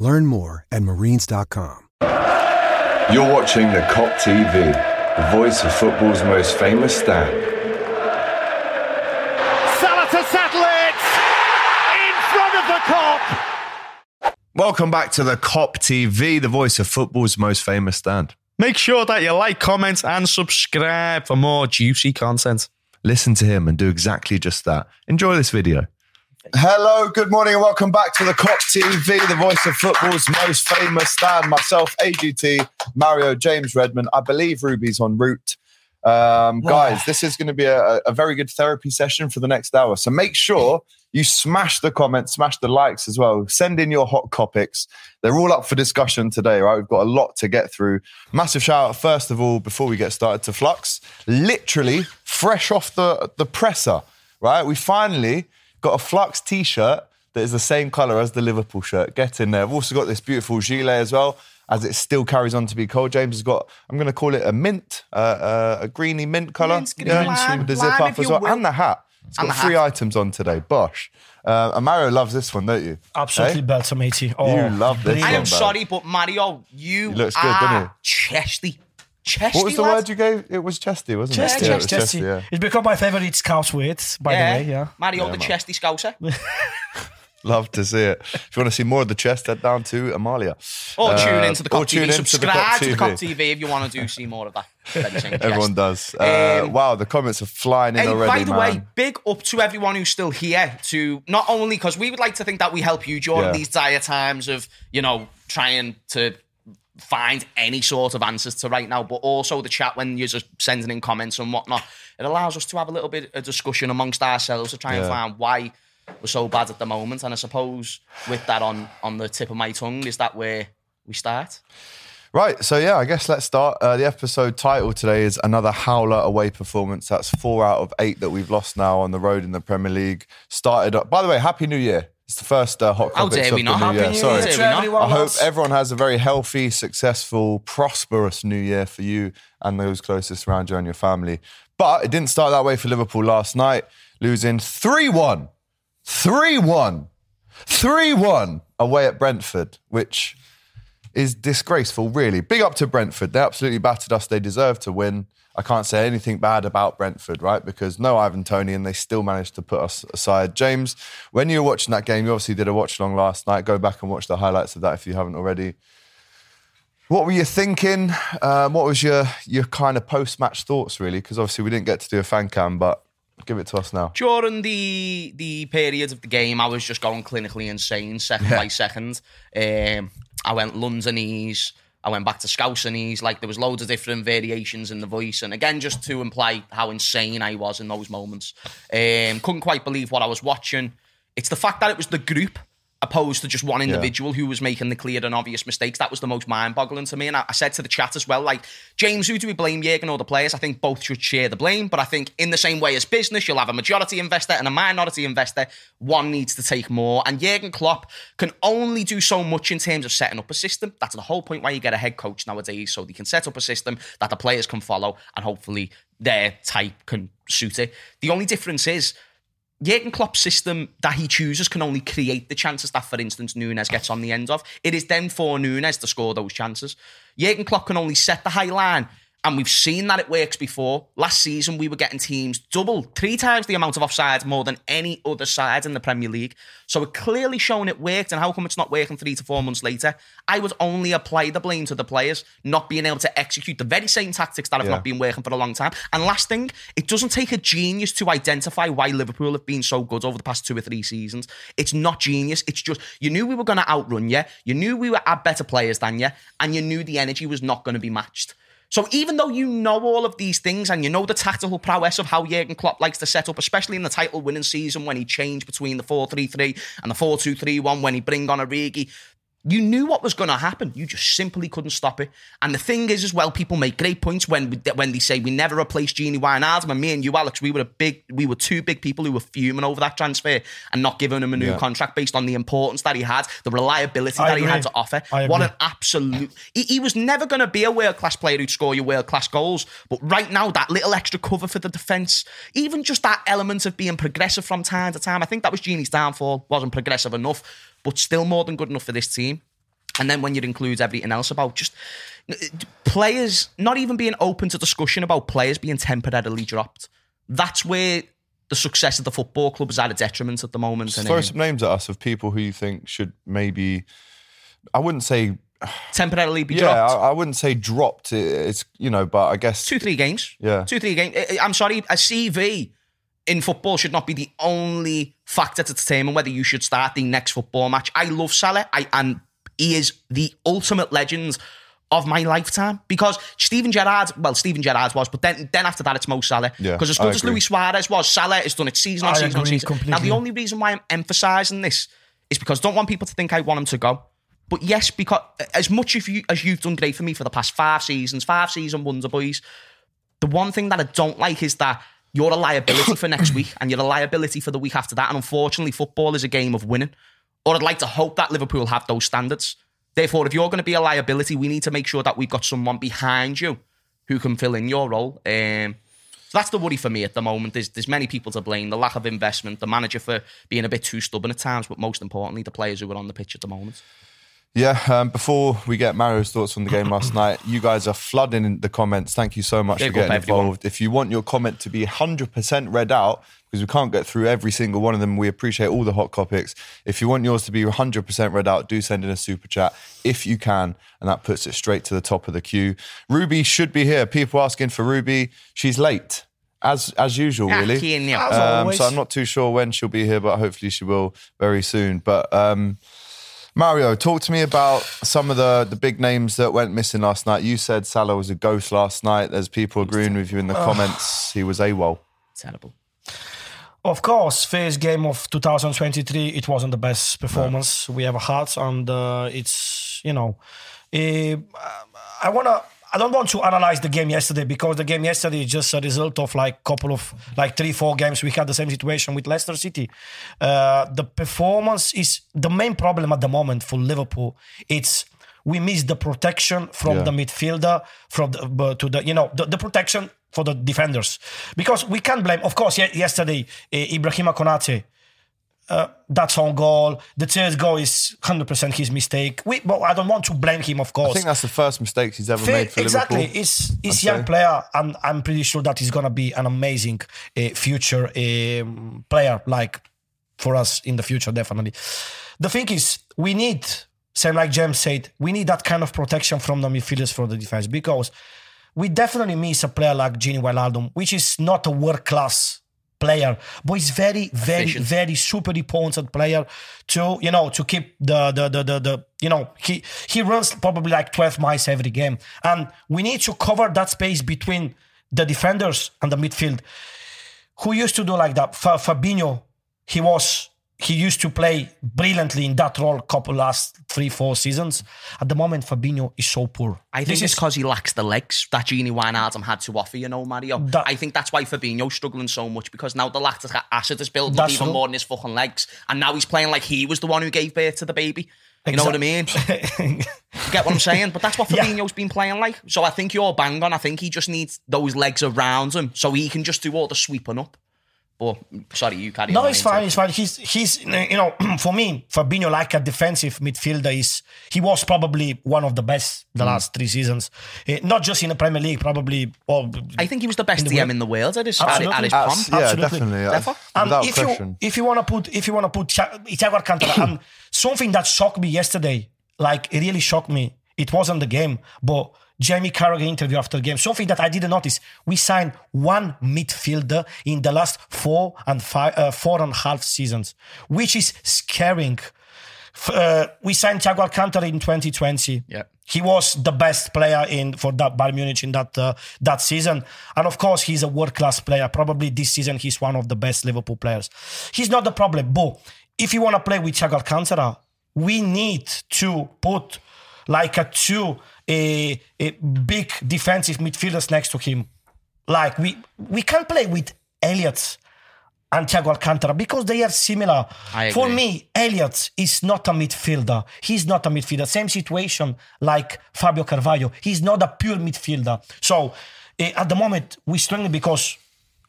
Learn more at marines.com. You're watching the Kop TV, the voice of football's most famous stand. Salah to settle it in front of the Kop. Welcome back to the Kop TV, the voice of football's most famous stand. Make sure that you like, comment, and subscribe for more juicy content. Listen to him and do exactly just that. Enjoy this video. Hello, good morning, and welcome back to the Kop TV, the voice of football's most famous stand. Myself, AGT, Mario, James Redmond. I believe Rubi's en route. Um, guys, this is going to be a, a very good therapy session for the next hour. So make sure you smash the comments, smash the likes as well. Send in your hot topics. They're all up for discussion today, right? We've got a lot to get through. Massive shout out, first of all, before we get started, to Flux. Literally fresh off the, the presser, right? We finally got a Flux t shirt that is the same colour as the Liverpool shirt. Get in there. We've also got this beautiful gilet as well, as it still carries on to be cold. James has got, I'm going to call it a mint, uh, uh, a greeny mint colour. Mint, green lime, with the lime, zip up as well. will. And the hat. It's got three hat. items on today. Bosh. Uh, and Mario loves this one, don't you? Absolutely Hey? belter, matey. Oh, You love this I am sorry, but Mario, you He looks good, are doesn't he? chesty. Chesty, What was the lad. word you gave? It was chesty, wasn't Chesty, it? Yeah, it was chesty. chesty, yeah. It's become my favorite scout weight, by yeah. the way. Yeah. Mario, Yeah, the man. chesty scouser. Love to see it. If you want to see more of the chest, head down to Amalia. Or Uh, tune into the or Cop tune TV. into the Subscribe to the Kop TV. TV if you want to do see more of that. Everyone does. Uh, Um, wow, the comments are flying in Hey, already, by the man. way, big up to everyone who's still here. To not only because we would like to think that we help you during Yeah. these dire times of you know trying to find any sort of answers to right now, but also the chat when you're just sending in comments and whatnot. It allows us to have a little bit of discussion amongst ourselves to try and Yeah. find why we're so bad at the moment. And I suppose with that on on the tip of my tongue, is that where we start? Right, so yeah, I guess let's start. Uh, the episode title today is another howler away performance. That's four out of eight that we've lost now on the road in the Premier League. Started up. By the way, Happy New Year! It's the first uh, hot How topics dare of we the not? new Happy year. New Sorry. Year to we not? everyone I hope everyone has a very healthy, successful, prosperous new year for you and those closest around you and your family. But it didn't start that way for Liverpool last night, losing 3 1. 3 1. 3 1 away at Brentford, which is disgraceful, really. Big up to Brentford. They absolutely battered us. They deserve to win. I can't say anything bad about Brentford, right? Because no Ivan Toney, and they still managed to put us aside. James, when you were watching that game, you obviously did a watch along last night. Go back and watch the highlights of that if you haven't already. What were you thinking? Um, what was your your kind of post match thoughts, really? Because obviously we didn't get to do a fan cam, but give it to us now. during the the period of the game, I was just going clinically insane, second by second. Um, I went Londonese. I went back to Scousenese. Like there was loads of different variations in the voice, and again, just to imply how insane I was in those moments. Um, couldn't quite believe what I was watching. It's the fact that it was the group opposed to just one individual who was making the clear and obvious mistakes. That was the most mind-boggling to me. And I, I said to the chat as well, like, James, who do we blame, Jurgen or the players? I think both should share the blame. But I think in the same way as business, you'll have a majority investor and a minority investor. One needs to take more. And Jurgen Klopp can only do so much in terms of setting up a system. That's the whole point why you get a head coach nowadays, so they can set up a system that the players can follow and hopefully their type can suit it. The only difference is Jurgen Klopp's system that he chooses can only create the chances that, for instance, Nunez gets on the end of. It is then for Nunez to score those chances. Jurgen Klopp can only set the high line, and we've seen that it works before. Last season, we were getting teams double, three times the amount of offsides more than any other side in the Premier League. So it clearly shown it worked, and how come it's not working three to four months later? I would only apply the blame to the players not being able to execute the very same tactics that have Yeah. not been working for a long time. And last thing, it doesn't take a genius to identify why Liverpool have been so good over the past two or three seasons. It's not genius. It's just you knew we were going to outrun you. You knew we were better players than you, and you knew the energy was not going to be matched. So even though you know all of these things and you know the tactical prowess of how Jurgen Klopp likes to set up, especially in the title-winning season when he changed between the 4-3-3 and the 4-2-3-1 when he bring on Origi, You knew what was going to happen. You just simply couldn't stop it. And the thing is, as well, people make great points when we, when they say we never replaced Gini Wijnaldum. And me and you, Alex, we were a big, we were two big people who were fuming over that transfer and not giving him a new Yeah. contract based on the importance that he had, the reliability I that he had to offer. I What agree. an absolute! He, he was never going to be a world class player who'd score your world class goals. But right now, that little extra cover for the defence, even just that element of being progressive from time to time, I think that was Gini's downfall. wasn't progressive enough, but still more than good enough for this team. And then when you include everything else about just players not even being open to discussion about players being temporarily dropped, that's where the success of the football club is at a detriment at the moment. And, Throw some names at us of people who you think should maybe. I wouldn't say. temporarily be Yeah, dropped. I, I wouldn't say dropped. It- It's you know, but I guess two, three games. Yeah. Two, three games. I'm sorry, a CV in football should not be the only factor to determine whether you should start the next football match. I love Salah, I, and he is the ultimate legend of my lifetime because Steven Gerrard, well, Steven Gerrard was, but then then after that it's Mo Salah. Yeah, Because as good as. Luis Suarez was, Salah has done it season on I season on agree season. Now, the only reason why I'm emphasising this is because I don't want people to think I want him to go. But yes, because as much as you as you've done great for me for the past five seasons, five season wonder boys, the one thing that I don't like is that you're a liability for next week and you're a liability for the week after that. And unfortunately, football is a game of winning. Or I'd like to hope that Liverpool have those standards. Therefore, if you're going to be a liability, we need to make sure that we've got someone behind you who can fill in your role. Um, so that's the worry for me at the moment. There's, there's many people to blame. The lack of investment, the manager for being a bit too stubborn at times, but most importantly, the players who are on the pitch at the moment. Yeah, um, before we get Mario's thoughts on the game last night, you guys are flooding in the comments. Thank you so much Big for up, getting everyone. involved. If you want your comment to be 100% read out, because we can't get through every single one of them, we appreciate all the hot topics. If you want yours to be 100% read out, do send in a super chat if you can, and that puts it straight to the top of the queue. Rubi should be here. People asking for Rubi. She's late. As as usual, Ah, really. Keane, yeah. As Um, so I'm not too sure when she'll be here, but hopefully she will very soon. But um, Mario, talk to me about some of the the big names that went missing last night. You said Salah was a ghost last night. There's people agreeing with you in the comments. He was AWOL. Terrible. Of course, first game of 2023, it wasn't the best performance we ever had, and uh, it's you know, eh, I wanna. I don't want to analyze the game yesterday because the game yesterday is just a result of like couple of like three four games we had the same situation with Leicester City. Uh, the performance is the main problem at the moment for Liverpool. It's we miss the protection from Yeah. the midfielder from the, to the you know the, the protection for the defenders because we can't blame of course yesterday uh, Ibrahima Konate uh, that's on goal the third goal is 100% his mistake we, but I don't want to blame him of course. I think that's the first mistake he's ever Fair- made for exactly. Liverpool. It's it's I'd young player, and I'm pretty sure that he's gonna be an amazing uh, future um, player, like for us in the future, definitely. The thing is, we need, same like James said, we need that kind of protection from the midfielders for the defense because we definitely miss a player like Gini Wijnaldum, which is not a world class player, but he's very, very, Efficient. very super important player to you know to keep the the the the, the you know he he runs probably like 12 miles every game, and we need to cover that space between the defenders and the midfield. Who used to do like that? Fa- Fabinho, he was he used to play brilliantly in that role couple last three four seasons. At the moment, Fabinho is so poor. I think This it's is- because he lacks the legs that Gini Wijnaldum had to offer, you know, Mario. That- I think that's why Fabinho's struggling so much because now the lactic acid is building up even true. more than his fucking legs. And now he's playing like he was the one who gave birth to the baby. You know what I mean? You get what I'm saying? But that's what Yeah. Fabinho's been playing like. So I think you're bang on. I think he just needs those legs around him so he can just do all the sweeping up. But sorry, you carry No, on. it's fine. It's fine. He's he's you know for me Fabinho like a defensive midfielder is he was probably one of the best the last three seasons, Eh, not just in the Premier League, probably. Well, I think he was the best In the DM world. in the world at his, at, Absolutely. at his Abs- prime. yeah, Absolutely. definitely. uh, Therefore- and Without if question. you if you want to put if you want to put Thi- Thiago Alcantara and something that shocked me yesterday, like it really shocked me. It wasn't the game, but Jamie Carragher interview after the game. Something that I didn't notice. We signed one midfielder in the last four and five, uh, four and a half seasons, which is scaring. Uh, we signed Thiago Alcantara in 2020. Yeah. He was the best player in for that Bayern Munich in that uh, that season, and of course he's a world class player. Probably this season he's one of the best Liverpool players. He's not the problem, but if you want to play with Thiago Alcantara, we need to put like a two a, a big defensive midfielders next to him. Like we we can play with Elliott and Thiago Alcantara because they are similar. For me, Elliott is not a midfielder. He's not a midfielder. Same situation like Fabio Carvalho. He's not a pure midfielder. So eh, at the moment, we're struggling because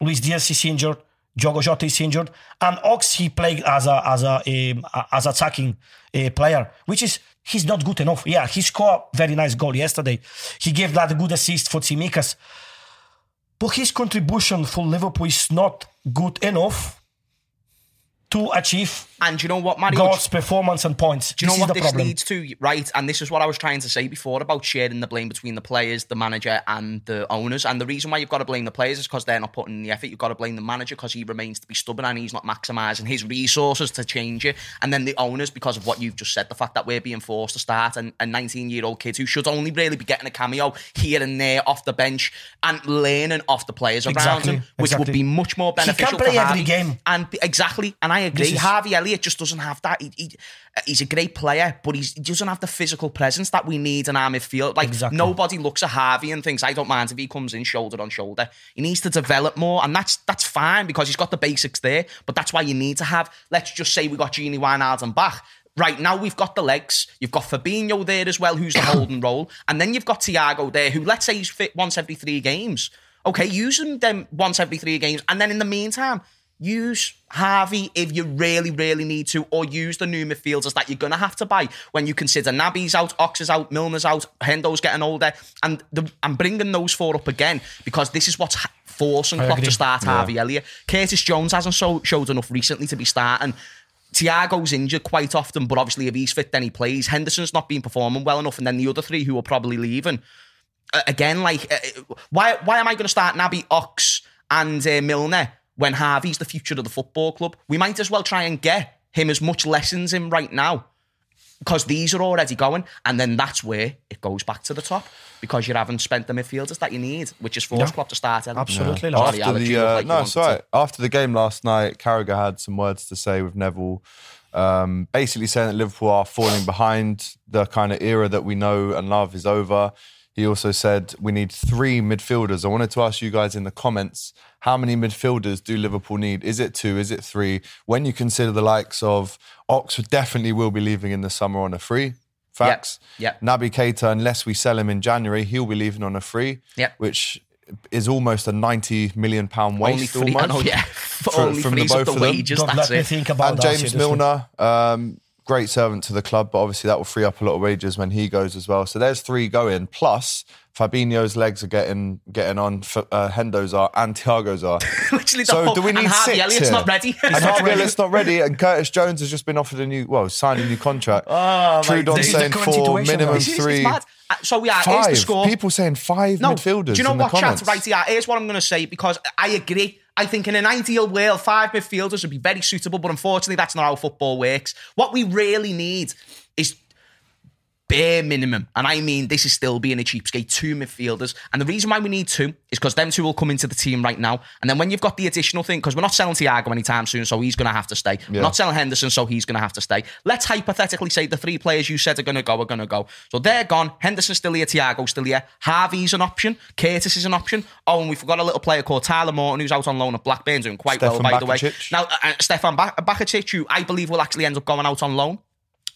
Luis Diaz is injured, Diogo Jota is injured, and Ox he played as a as a um, as attacking uh, player, which is he's not good enough. Yeah, he scored a very nice goal yesterday. He gave that good assist for Tsimikas, but his contribution for Liverpool is not good enough to achieve And you know what, Mario? God's performance and points. Do you know this what is the this problem. leads to, right? And this is what I was trying to say before about sharing the blame between the players, the manager, and the owners. And the reason why you've got to blame the players is because they're not putting in the effort. You've got to blame the manager because he remains to be stubborn and he's not maximising his resources to change it. And then the owners because of what you've just said, the fact that we're being forced to start and a 19 year old kids who should only really be getting a cameo here and there off the bench and learning off the players around Exactly, him, which exactly. would be much more beneficial. He can't play every game. And exactly, and I agree. Is- Harvey Elliott just doesn't have that. He, he, he's a great player, but he's, he doesn't have the physical presence that we need in our midfield. Like Exactly. nobody looks at Harvey and thinks, "I don't mind if he comes in shoulder on shoulder." He needs to develop more, and that's that's fine because he's got the basics there. But that's why you need to have. Let's just say we got Gini Wijnaldum back. Right now, we've got the legs. You've got Fabinho there as well, who's the holding role, and then you've got Thiago there, who let's say he's fit once every three games. Okay, use him then once every three games, and then in the meantime, use Harvey if you really, really need to, or use the new midfielders that you're going to have to buy when you consider Naby's out, Ox is out, Milner's out, Hendo's getting older, and the, I'm bringing those four up again because this is what's forcing Klopp to start Harvey Elliott. Curtis Jones hasn't so, showed enough recently to be starting. Thiago's injured quite often, but obviously if he's fit, then he plays. Henderson's not been performing well enough, and then the other three who are probably leaving uh, again, like, uh, why why am I going to start Naby Ox and uh, Milner when Harvey's the future of the football club? We might as well try and get him as much lessons in right now because these are already going, and then that's where it goes back to the top because you haven't spent the midfielders that you need, which is forced Klopp to start. Elliott. Absolutely. Yeah. like- after the uh, like no, wanted it's all right. to- After the game last night, Carragher had some words to say with Neville, um, basically saying that Liverpool are falling behind. The kind of era that we know and love is over. He also said we need three midfielders. I wanted to ask you guys in the comments how many midfielders do Liverpool need? Is it two? Is it three? When you consider the likes of Oxford, definitely will be leaving in the summer on a free. Facts. yep. Naby Keita, unless we sell him in January, he'll be leaving on a free. Yep. Which is almost a ninety million pound Only waste. three, I almost. know, yeah. For- only from the frees up both the of them. wages. Don't That's let me think about and that. James. Milner, um, great servant to the club, but obviously that will free up a lot of wages when he goes as well. So there's three going. Plus, Fabinho's legs are getting getting on. Uh, Hendo's are and Thiago's are. Literally, So whole, do we and need Harvey six Elliott's here? not ready. and Harvey Elliott's not ready, and Curtis Jones has just been offered a new, well, signed a new contract. Oh, Trudon saying This is the current four, minimum guys. It's- it's three, mad. Uh, So we are. Here's the score. People saying five No, midfielders Do you know what, chat? Right, yeah. Here's what I'm going to say because I agree. I think in an ideal world, five midfielders would be very suitable, but unfortunately, that's not how football works. What we really need is bare minimum, and I mean this is still being a cheapskate, two midfielders. And the reason why we need two is because them two will come into the team right now. And then when you've got the additional thing, because we're not selling Thiago anytime soon, so he's going to have to stay. We're not selling Henderson, so he's going to have to stay. Let's hypothetically say the three players you said are going to go are going to go. So they're gone. Henderson's still here, Thiago's still here. Harvey's an option. Curtis is an option. Oh, and we forgot a little player called Tyler Morton who's out on loan at Blackburn doing quite Stefan well, by the way. Now, uh, uh, Stefan ba- Bajcetic, who I believe will actually end up going out on loan.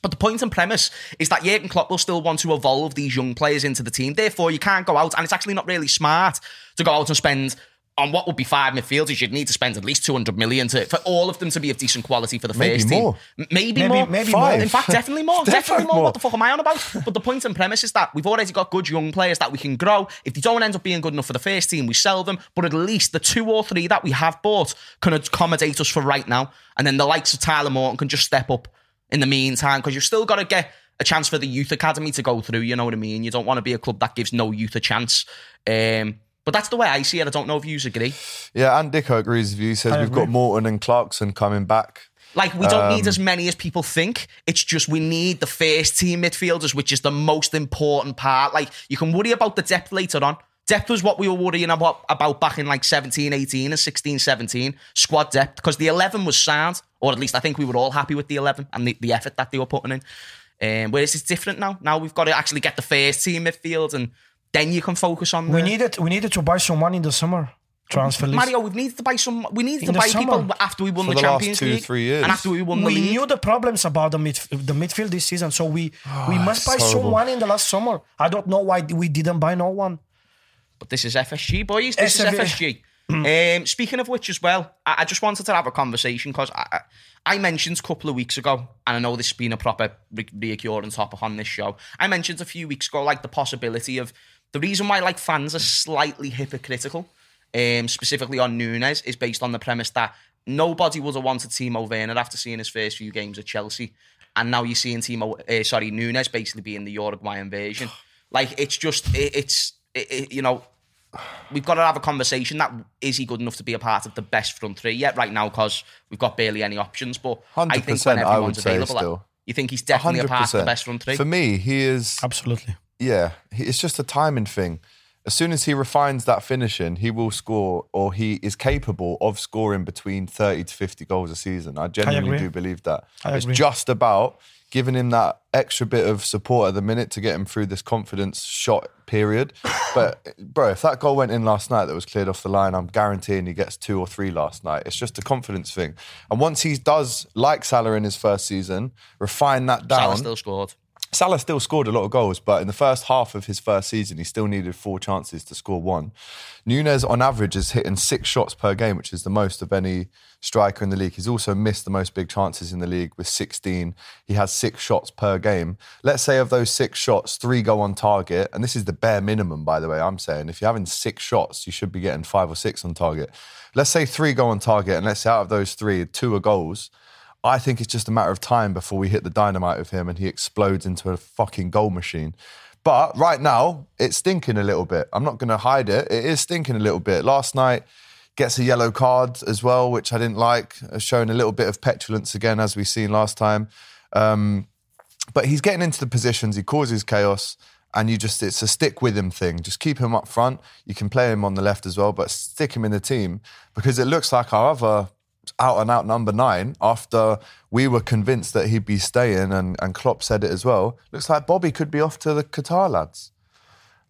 But the point and premise is that Jurgen Klopp will still want to evolve these young players into the team. Therefore, you can't go out, and it's actually not really smart to go out and spend on what would be five midfielders. You'd need to spend at least 200 million to, for all of them to be of decent quality for the Maybe first more. team. Maybe, Maybe- more. maybe more. In fact, definitely more. Definitely definitely more. more. What the fuck am I on about? but the point and premise is that we've already got good young players that we can grow. If they don't end up being good enough for the first team, we sell them. But at least the two or three that we have bought can accommodate us for right now. And then the likes of Tyler Morton can just step up in the meantime because you've still got to get a chance for the youth academy to go through. You know what I mean? You don't want to be a club that gives no youth a chance. Um, but that's the way I see it. I don't know if you agree. Yeah, and Dicko agrees with you. He says I we've got. Morton and Clarkson coming back. Like we don't Um, need as many as people think. It's just we need the first team midfielders, which is the most important part. Like you can worry about the depth later on. Depth was what we were worrying about, about back in like 17, 18 and 16, 17. Squad depth, because the 11 was sound, or at least I think we were all happy with the 11 and the, the effort that they were putting in. Um, whereas it's different now. Now we've got to actually get the first team midfield and then you can focus on We the- needed we needed to buy someone in the summer transfer list. Mario, we've needed to buy some. We needed In to buy summer. people after we won For the, the last Champions two, League three years. and after we won the we league. knew the problems about the mid the midfield this season, so we we must buy it's horrible. someone in the last summer. I don't know why we didn't buy no one. But this is FSG, boys. This is FSG. um, speaking of which, as well, I, I just wanted to have a conversation because I, I I mentioned a couple of weeks ago, and I know this has been a proper re- reoccurring topic on this show. I mentioned a few weeks ago, like the possibility of the reason why like fans are slightly hypocritical, um, specifically on Nunez, is based on the premise that nobody would have wanted Timo Werner after seeing his first few games at Chelsea, and now you're seeing Timo, uh, sorry, Nunez basically being the Uruguayan version. Like it's just, it, it's, it, it, you know, we've got to have a conversation that is he good enough to be a part of the best front three yet right now because we've got barely any options. But I think 100% when I would everyone's say available, still. you think he's definitely a part of the best front three. For me, he is. Absolutely. Yeah, he- it's just a timing thing. As soon as he refines that finishing, he will score, or he is capable of scoring between 30 to 50 goals a season. I genuinely agree. do believe that. I it's agree. just about giving him that extra bit of support at the minute to get him through this confidence shot period. But, bro, if that goal went in last night that was cleared off the line, I'm guaranteeing he gets two or three last night. It's just a confidence thing. And once he does, like Salah in his first season, refine that down. Salah still scored. Salah still scored a lot of goals, but in the first half of his first season, he still needed four chances to score one. Nunez, on average, is hitting six shots per game, which is the most of any striker in the league. He's also missed the most big chances in the league with 16. He has six shots per game. Let's say of those six shots, three go on target. And this is the bare minimum, by the way, I'm saying. If you're having six shots, you should be getting five or six on target. Let's say three go on target, and let's say out of those three, two are goals. I think it's just a matter of time before we hit the dynamite with him and he explodes into a fucking goal machine. But right now, it's stinking a little bit. I'm not going to hide it. It is stinking a little bit. Last night, gets a yellow card as well, which I didn't like, showing a little bit of petulance again, as we've seen last time. Um, but he's getting into the positions, he causes chaos, and you just, it's a stick with him thing. Just keep him up front. You can play him on the left as well, but stick him in the team because it looks like our other out and out number nine after we were convinced that he'd be staying and, and Klopp said it as well. Looks like Bobby could be off to the Qatar lads.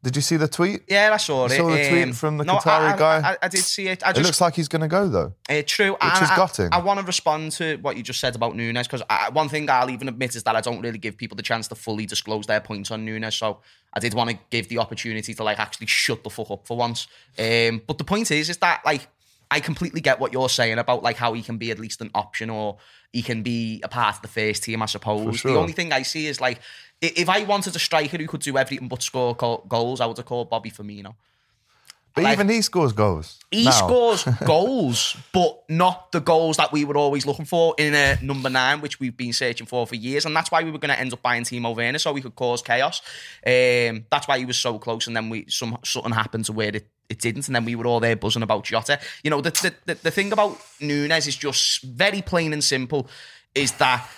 Did you see the tweet? Yeah, I saw You it. saw the tweet Um, from the no, Qatari I- guy? I, I did see it. I It looks like he's going to go though. Uh, true, Which is I, gutting. I, want to respond to what you just said about Nunez because one thing I'll even admit is that I don't really give people the chance to fully disclose their points on Nunez. So I did want to give the opportunity to like actually shut the fuck up for once. Um, but the point is, is that like I completely get what you're saying about like how he can be at least an option or he can be a part of the first team. I suppose sure. the only thing I see is like if I wanted a striker who could do everything but score goals, I would have called Bobby Firmino. But Like- even he scores goals. He now. scores goals, but not the goals that we were always looking for in a number nine, which we've been searching for for years. And that's why we were going to end up buying Timo Werner so we could cause chaos. Um, that's why he was so close. And then we some something happened to where it, it didn't. And then we were all there buzzing about Jota. You know, the, the, the, thing about Nunez is just very plain and simple is that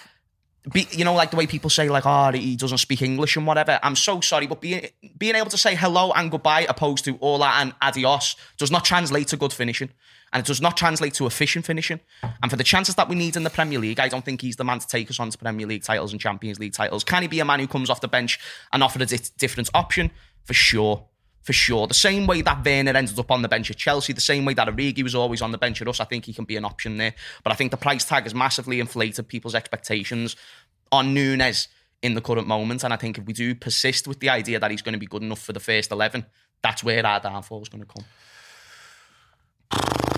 be, you know, like the way people say, like, oh, he doesn't speak English and whatever. I'm so sorry, but being being able to say hello and goodbye opposed to hola and adios does not translate to good finishing. And it does not translate to efficient finishing. And for the chances that we need in the Premier League, I don't think he's the man to take us on to Premier League titles and Champions League titles. Can he be a man who comes off the bench and offer a di- different option? For sure. For sure. The same way that Werner ended up on the bench at Chelsea, the same way that Origi was always on the bench at us, I think he can be an option there. But I think the price tag has massively inflated people's expectations on Nunez in the current moment. And I think if we do persist with the idea that he's going to be good enough for the first 11, that's where our downfall is going to come.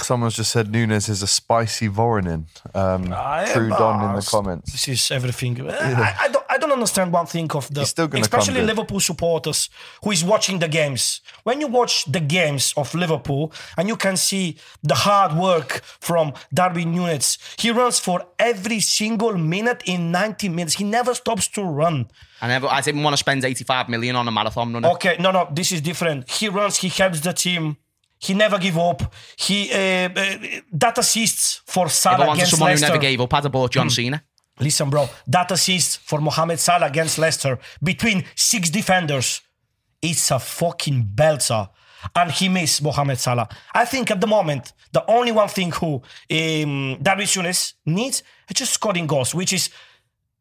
Someone's just said Nunez is a spicy Voronin. Um, Ah, yeah, True Don in the comments. This is everything. I, I, don't, I don't understand one thing of the, He's still gonna come especially good. Liverpool supporters who is watching the games. When you watch the games of Liverpool and you can see the hard work from Darwin Nunez, he runs for every single minute in 90 minutes. He never stops to run. I never, I didn't want to spend 85 million on a marathon runner. Okay, no, no, this is different. He runs, he helps the team. He never give up. He uh, uh, that assists for Salah against someone Leicester. who never gave up, I'd have bought John Cena. Listen, bro, that assist for Mohamed Salah against Leicester between six defenders, it's a fucking belter. and he missed Mohamed Salah. I think at the moment, the only one thing who um, Darwin Nunez needs is just scoring goals, which is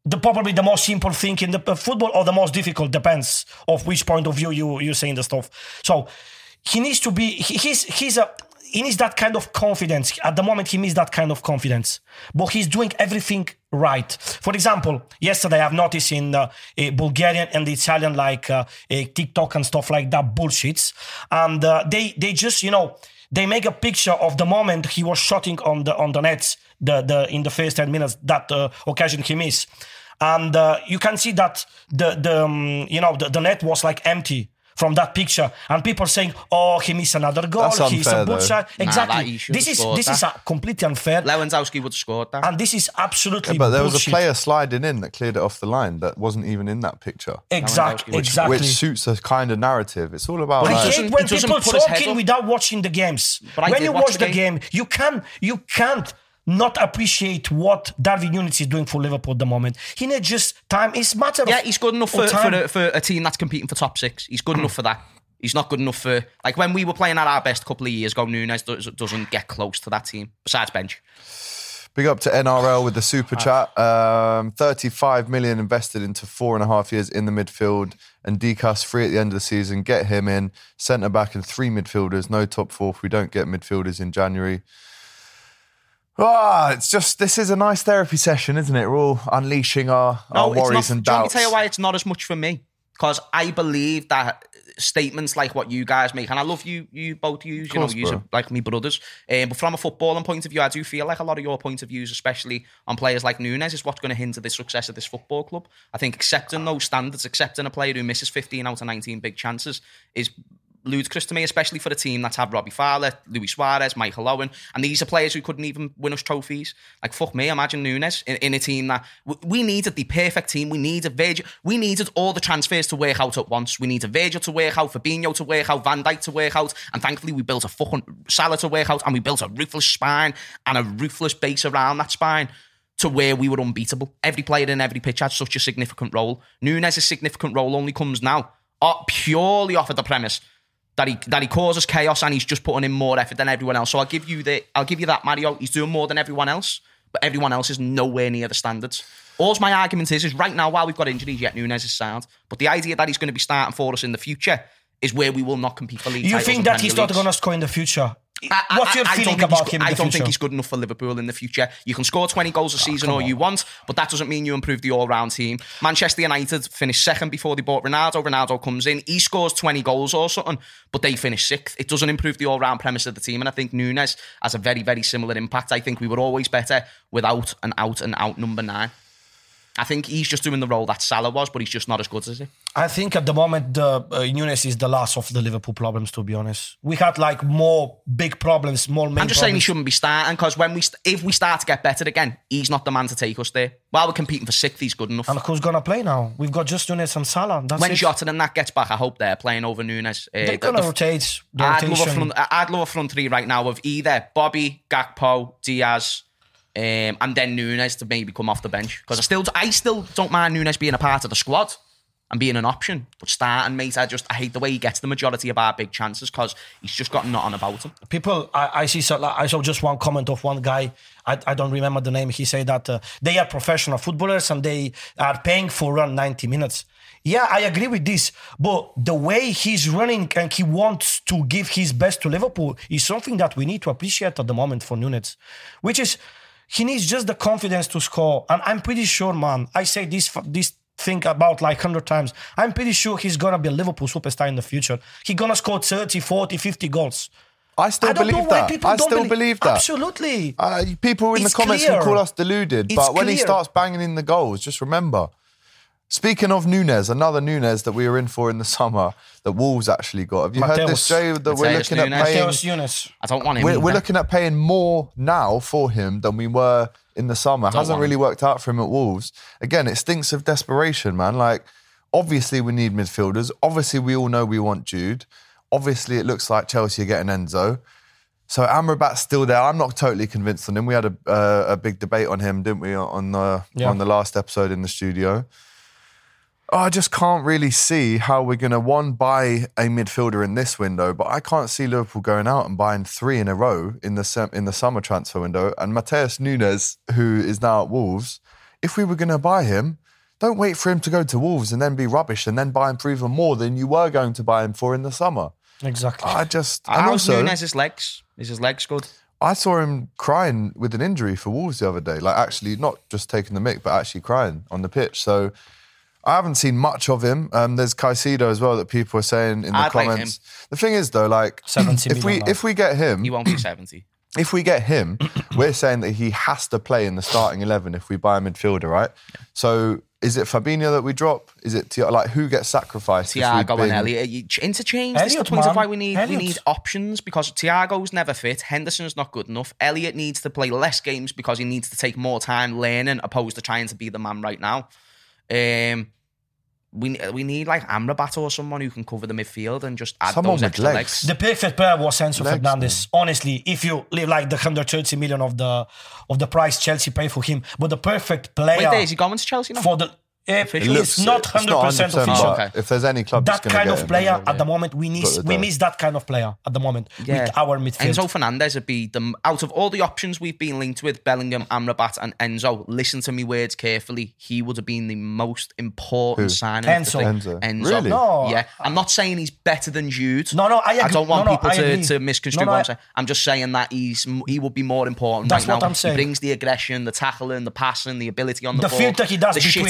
the probably the most simple thing in the uh, football or the most difficult depends of which point of view you you saying the stuff. So he needs to be he, he's he's a he needs that kind of confidence. At the moment, he needs that kind of confidence, but he's doing everything right. For example, yesterday I've noticed in uh, a Bulgarian and Italian like uh, a TikTok and stuff like that bullshits, and uh, they they just you know they make a picture of the moment he was shooting on the on the nets the the in the first ten minutes that uh, occasion he missed, and uh, you can see that the the um, you know the, the net was like empty from that picture, and people saying, "Oh, he missed another goal. That's He's a though. butcher." that Exactly. he should this have is scored this is that. a completely unfair, Lewandowski would have scored that. and this is absolutely. But there was a bullshit. player sliding in that cleared it off the line that wasn't even in that picture. Exactly. Lewandowski, which- Exactly. Which suits a kind of narrative. It's all about I like, doesn't- hate when he doesn't people put his head talking up. without watching the games. But I when did you watch watch the the game, you can you can't not appreciate what Darwin Nunez is doing for Liverpool at the moment. He needs just time. It's matter Yeah, of he's good enough for, for, a, for a team that's competing for top six. He's good enough for that. He's not good enough for like when we were playing at our best a couple of years ago. Nunez does, doesn't get close to that team. Besides bench, Big up to NRL with the super chat. Um, 35 million invested into four and a half years in the midfield and Decas free at the end of the season. Get him in. Centre back and three midfielders. No top four if we don't get midfielders in January. Ah, it's just this is a nice therapy session, isn't it? We're all unleashing our, our it's worries not, and do you want me doubts. to tell you why it's not as much for me? Because I believe that statements like what you guys make, and I love you, you both use, you know, you like me brothers. Um, but from a footballing point of view, I do feel like a lot of your point of views, especially on players like Nunez, is what's going to hinder the success of this football club. I think accepting those standards, accepting a player who misses 15 out of 19 big chances, is ludicrous to me, especially for a team that's had Robbie Fowler, Luis Suarez, Michael Owen, and these are players who couldn't even win us trophies. Like fuck me, imagine Nunez in, in a team that we needed the perfect team. We needed Virgil. We needed all the transfers to work out at once. We needed Virgil to work out, Fabinho to work out, Van Dijk to work out, and thankfully we built a fucking Salah to work out, and we built a ruthless spine and a ruthless base around that spine to where we were unbeatable. Every player in every pitch had such a significant role. Nunez' significant role only comes now, uh, purely off of the premise that he that he causes chaos and he's just putting in more effort than everyone else. So I'll give you the I'll give you that, Mario. Oh, he's doing more than everyone else, but everyone else is nowhere near the standards. All my argument is is right now while we've got injuries, yet Nunez is sound. But the idea that he's going to be starting for us in the future is where we will not compete for league you think that he's not going to score in the future? I- What's your I- feeling think about him in I don't future? think he's good enough for Liverpool in the future. You can score 20 goals a ah, season all you want, but that doesn't mean you improve the all-round team. Manchester United finished second before they bought Ronaldo. Ronaldo comes in, he scores 20 goals or something, but they finish sixth. It doesn't improve the all-round premise of the team, and I think Nunez has a very, very similar impact. I think we were always better without an out-and-out number nine. I think he's just doing the role that Salah was, but he's just not as good as he. I think at the moment the uh, Nunez is the last of the Liverpool problems. To be honest, we had like more big problems, more main. I'm just saying he shouldn't be starting because when we, st- if we start to get better again, he's not the man to take us there. While we're competing for sixth, he's good enough. And who's gonna play now? We've got just Nunez and Salah. That's when it. Jota and that gets back, I hope they're playing over Nunez. Uh, They're the- gonna the- rotate. The I'd love, a front, I'd love a front three right now of either Bobby, Gakpo, Diaz, um, and then Nunez to maybe come off the bench because I still, I still don't mind Nunez being a part of the squad and being an option. But starting, mate, I just I hate the way he gets the majority of our big chances because he's just got nothing about him. people I, I see so, like, I saw just one comment of one guy I, I don't remember the name he said that uh, they are professional footballers and they are paying for run 90 minutes yeah I agree with this but the way he's running and he wants to give his best to Liverpool is something that we need to appreciate at the moment for Nunez which is he needs just the confidence to score and I'm pretty sure man I say this this thing about like 100 times I'm pretty sure he's gonna be a Liverpool superstar in the future he's gonna score 30 40 50 goals I still I don't believe know why that. people I don't still believe, believe that. Absolutely. Uh, people in It's the comments clear. can call us deluded, It's but when he starts banging in the goals, just remember. Speaking of Nunez, another Nunes that we were in for in the summer that Wolves actually got. Have you heard this, Jay? That we're Mateus looking at paying. Mateus Nunes. I don't want him. We're, we're looking at paying more now for him than we were in the summer. Hasn't really worked out for him at Wolves. Again, it stinks of desperation, man. Like, obviously we need midfielders. Obviously we all know we want Jude. Obviously it looks like Chelsea are getting Enzo. So Amrabat's still there. I'm not totally convinced on him. We had a uh, a big debate on him, didn't we, on the Yeah. on the last episode in the studio. I just can't really see how we're going to one buy a midfielder in this window, but I can't see Liverpool going out and buying three in a row in the sem- in the summer transfer window. And Mateus Nunes, who is now at Wolves, if we were going to buy him, don't wait for him to go to Wolves and then be rubbish and then buy him for even more than you were going to buy him for in the summer. Exactly. I just and How's also Nunes' legs? Is his legs good? I saw him crying with an injury for Wolves the other day. Like actually not just taking the mic, but actually crying on the pitch. So I haven't seen much of him. Um, there's Caicedo as well that people are saying in the I'd like comments. The thing is though, like 70 if we million if we get him, He won't be 70. if we get him, we're saying that he has to play in the starting eleven if we buy a midfielder, right? So is it Fabinho that we drop? Is it Thi- like who gets sacrificed? if we Thiago and bring- Elliott. You ch- interchange. This is the Elliott, point of man. why we need we Elliott. need options because Thiago's never fit. Henderson's not good enough. Elliott needs to play less games because he needs to take more time learning, opposed to trying to be the man right now. Um, we we need like Amrabat or someone who can cover the midfield and just add Someone those with extra legs. legs. The perfect player was Enzo Legs, Fernandez. Honestly, if you leave like the 130 million of the of the price Chelsea pay for him, but the perfect player Wait, is he going to Chelsea now? for the eh, Official? it's not 100% official. Okay. If there's any club that kind get of player then- at the moment we miss we miss that kind of player at the moment with our midfield. Enzo Fernandez would be the out of all the options we've been linked with, Bellingham, Amrabat, and Enzo. Listen to me words carefully. He would have been the most important Who? signing. Enzo. Enzo. Enzo. Really? No. Yeah, I'm not saying he's better than Jude. No, no, I agree. don't want No, no, people I to, to misconstrue No, no, what I- I'm saying. I'm just saying that he's he would be more important That's right what now. I'm saying. He brings the aggression, the tackling, the passing, the ability on the, The ball, filter he does the between-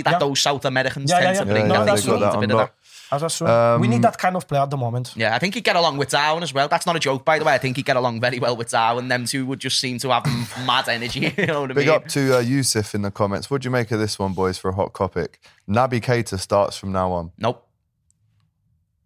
shithousery that Yeah. those South Americans Yeah, tend yeah, to yeah. bring. Yeah, I yeah, think they he got that a bit of that. As I said, we need that kind of player at the moment. Yeah, I think he'd get along with Darwin as well. That's not a joke, by the way. I think he'd get along very well with Darwin. Them two would just seem to have mad energy. You know what I Big mean? up to uh, Yusuf in the comments. What do you make of this one, boys, for a hot topic? Naby Keita starts from now on. Nope.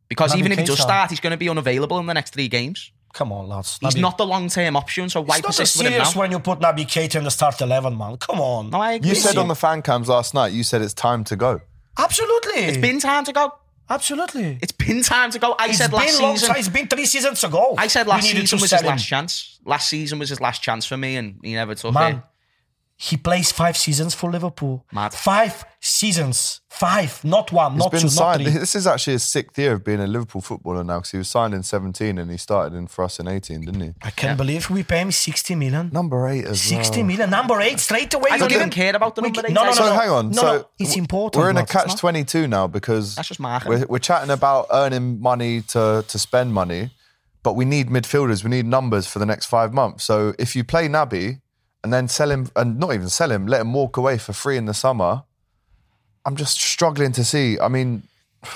Because Naby even if he does start, he's going to be unavailable in the next three games. Come on, lads. He's Naby- not the long term option, so why It's not as persist with him now? when you put Naby Keita in the start 11, man. Come on. No, I agree. You said on the fan cams last night, you said it's time to go. Absolutely. It's been time to go. Absolutely. It's been time to go. I It's said been last long season. time. It's been three seasons ago. I said last season was his him. last chance. Last season was his last chance for me, and he never took Man, it. He plays five seasons for Liverpool. Mad. Five seasons. Five. Not one, He's not been two, not three. This is actually his sixth year of being a Liverpool footballer now because he was signed in 17 and he started in for us in 18, didn't he? I can't believe we pay him 60 million. Number eight as 60 well. million. Number eight, straight away. I don't even care about the number eight. No, no, no. So no. hang on. No, so no, it's important. We're in a catch 22 now because That's just marketing. we're, we're chatting about earning money to, to spend money, but we need midfielders. We need numbers for the next five months. So if you play Naby and then sell him, and not even sell him, let him walk away for free in the summer, I'm just struggling to see. I mean,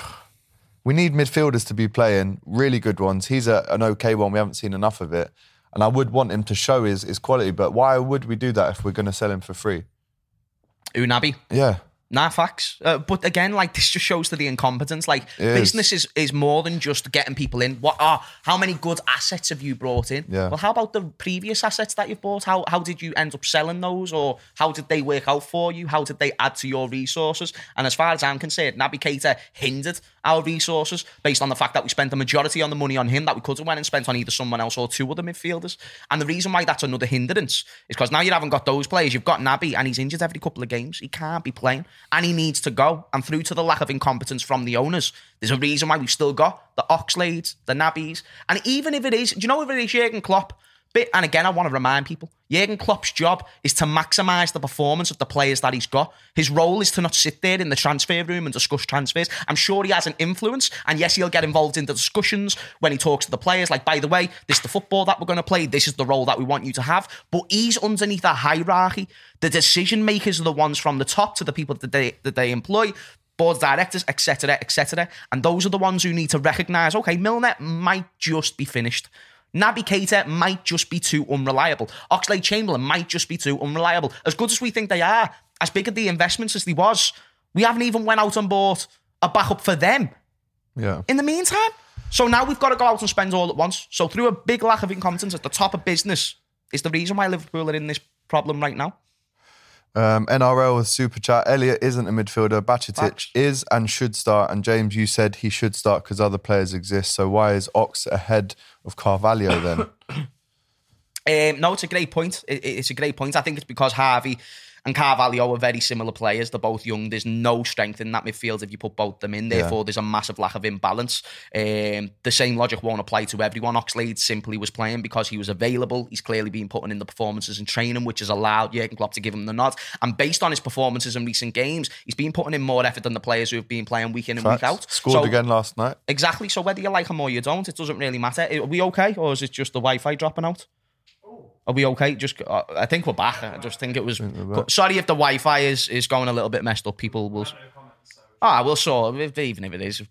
we need midfielders to be playing really good ones. He's a, an okay one. We haven't seen enough of it. And I would want him to show his, his quality, but why would we do that if we're going to sell him for free? Unabi. Yeah. Nah, facts. Uh, but again, like this just shows to the incompetence. Like It is. business is, is more than just getting people in. What are how many good assets have you brought in? Yeah. Well, how about the previous assets that you've bought? How how did you end up selling those, or how did they work out for you? How did they add to your resources? And as far as I'm concerned, Naby Keita hindered our resources based on the fact that we spent the majority on the money on him that we could have went and spent on either someone else or two other midfielders. And the reason why that's another hindrance is because now you haven't got those players. You've got Naby, and he's injured every couple of games. He can't be playing, and he needs to go. And through to the lack of incompetence from the owners, there's a reason why we've still got the Oxlades, the Nabbies, and even if it is, do you know if it is Jurgen Klopp? Bit, and again, I want to remind people, Jurgen Klopp's job is to maximise the performance of the players that he's got. His role is to not sit there in the transfer room and discuss transfers. I'm sure he has an influence, and yes, he'll get involved in the discussions when he talks to the players. Like, by the way, this is the football that we're going to play. This is the role that we want you to have. But he's underneath a hierarchy. The decision makers are the ones from the top to the people that they that they employ board directors, etc., etc. And those are the ones who need to recognise, okay, Milner might just be finished. Naby Keita might just be too unreliable. Oxlade-Chamberlain might just be too unreliable. As good as we think they are, as big of the investments as they was, we haven't even went out and bought a backup for them Yeah. in the meantime. So now we've got to go out and spend all at once. So through a big lack of incompetence at the top of business is the reason why Liverpool are in this problem right now. Um, NRL with super chat. Elliott isn't a midfielder. Bajcetic is and should start. And James, you said he should start because other players exist. So why is Ox ahead of Carvalho then? Um, no, it's a great point. It- it's a great point. I think it's because Harvey and Carvalho are very similar players. They're both young. There's no strength in that midfield if you put both them in. Therefore, there's a massive lack of imbalance. Um, the same logic won't apply to everyone. Oxlade simply was playing because he was available. He's clearly been putting in the performances and training, which has allowed Jurgen Klopp to give him the nod. And based on his performances in recent games, he's been putting in more effort than the players who have been playing week in and Facts. week out. Scored So- again last night. Exactly. So whether you like him or you don't, it doesn't really matter. Are we okay, or is it just the Wi-Fi dropping out? Are we okay? Just, uh, I think we're back. I just think it was. Sorry if the Wi-Fi is is going a little bit messed up. People will. Ah, we'll sort. it, Even if it is,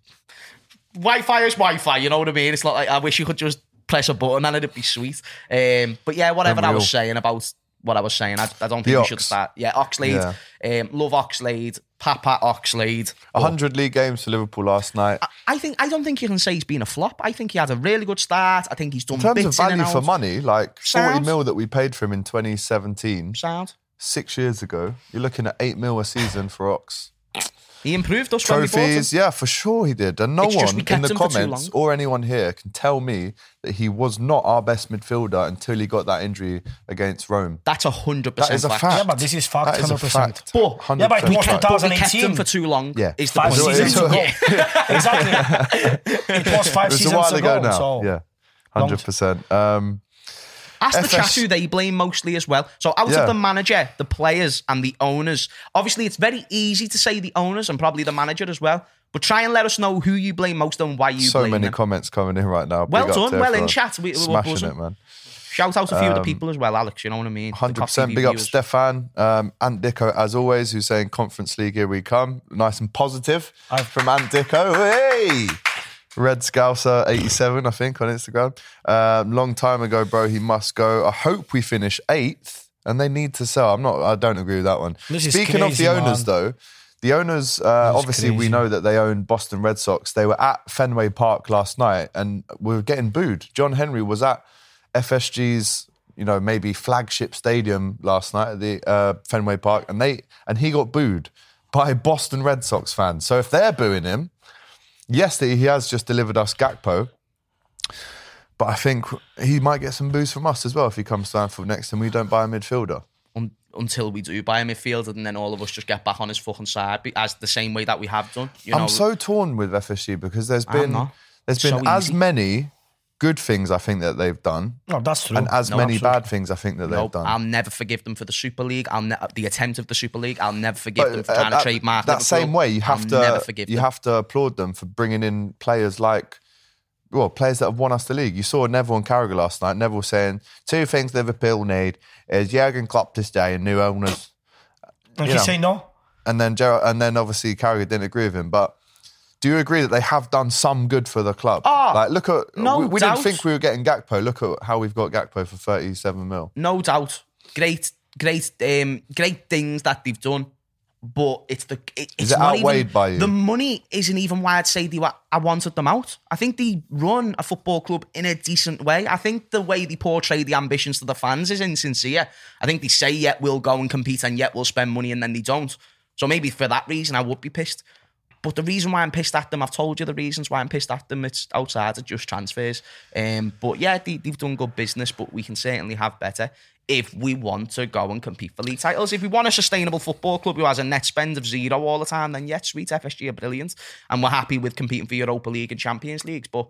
Wi-Fi is Wi-Fi. You know what I mean? It's not like I wish you could just press a button and it'd be sweet. Um, but yeah, whatever I was saying about what I was saying, I, I don't think we should start. Yeah, Oxlade. Um, love Oxlade. Papa Oxlade. But- 100 league games for Liverpool last night. I think I don't think you can say he's been a flop. I think he had a really good start. I think he's done In terms of value for money, like 40 mil that we paid for him in 2017, Sound. six years ago, you're looking at 8 mil a season for Ox. He improved us when we bought him. Trophies, yeah, for sure he did. And no It's one in the him for too comments or anyone here can tell me that he was not our best midfielder until he got that injury against Rome. That's a hundred percent. is a fact. fact. Yeah, but this is fact, That is a 100%. fact. But- Yeah, but it 100% was fact. But we kept 2018. him for too long. Yeah. is the Five point. seasons ago. Yeah. exactly. it was five It was seasons a while ago, ago. now. So yeah, 100%. Um, Ask the chat who they blame mostly as well. So out Yeah. of the manager, the players, and the owners, obviously it's very easy to say the owners and probably the manager as well. But try and let us know who you blame most and why you blame. so blame many them. comments coming in right now. Well Big done, well in chat. We- we were Smashing it, man. Shout out a few of the people as well, Alex. You know what I mean? Um, Hundred Cop percent. Big up. Stefan, um, Ant Dicko as always, who's saying Conference League here we come. Nice and positive from Ant Dicko. Hey, Red Scouser eighty seven, I think, on Instagram. Um, long time ago, bro. He must go. I hope we finish eighth, and they need to sell. I'm not. I don't agree with that one. This is Speaking of crazy, the owners, man. though. The owners, uh, obviously, we crazy. know that they own Boston Red Sox. They were at Fenway Park last night and we were getting booed. John Henry was at FSG's, you know, maybe flagship stadium last night at the uh, Fenway Park, and they and he got booed by Boston Red Sox fans. So if they're booing him, yes, he has just delivered us Gakpo, but I think he might get some boos from us as well if he comes down for next and we don't buy a midfielder. un- until we do buy a midfielder, and then all of us just get back on his fucking side, as the same way that we have done. You know, I'm so torn with FSG because there's been there's been So as many good things I think that they've done no, that's true. and as No, many absolutely. bad things I think that they've Nope, done. I'll never forgive them for the Super League. I'll ne- the attempt of the Super League. I'll never forgive them for uh, trying to that- trademark that Liverpool. same way. You have I'll never to forgive you them. have to applaud them for bringing in players like well players that have won us the league. You saw Neville and Carragher last night. Neville saying two things Liverpool need is Jurgen Klopp to stay and new owners. and you he know. say no. And then Gerard, and then obviously Carragher didn't agree with him, but. Do you agree that they have done some good for the club? Ah, like, look at no we, we doubt. didn't think we were getting Gakpo. Look at how we've got Gakpo for thirty-seven mil. no doubt, great, great, um, great things that they've done. But it's the it, it's it not outweighed even, by you? The money isn't even why I'd say they were, I wanted them out. I think they run a football club in a decent way. I think the way they portray the ambitions to the fans is insincere. I think they say, "Yet we'll go and compete, and yet we'll spend money," and then they don't. So maybe for that reason, I would be pissed. But the reason why I'm pissed at them, I've told you the reasons why I'm pissed at them. It's outside of just transfers. Um, but yeah, they, they've done good business, but we can certainly have better if we want to go and compete for league titles. If we want a sustainable football club who has a net spend of zero all the time, then yes, sweet FSG are brilliant. And we're happy with competing for Europa League and Champions Leagues. But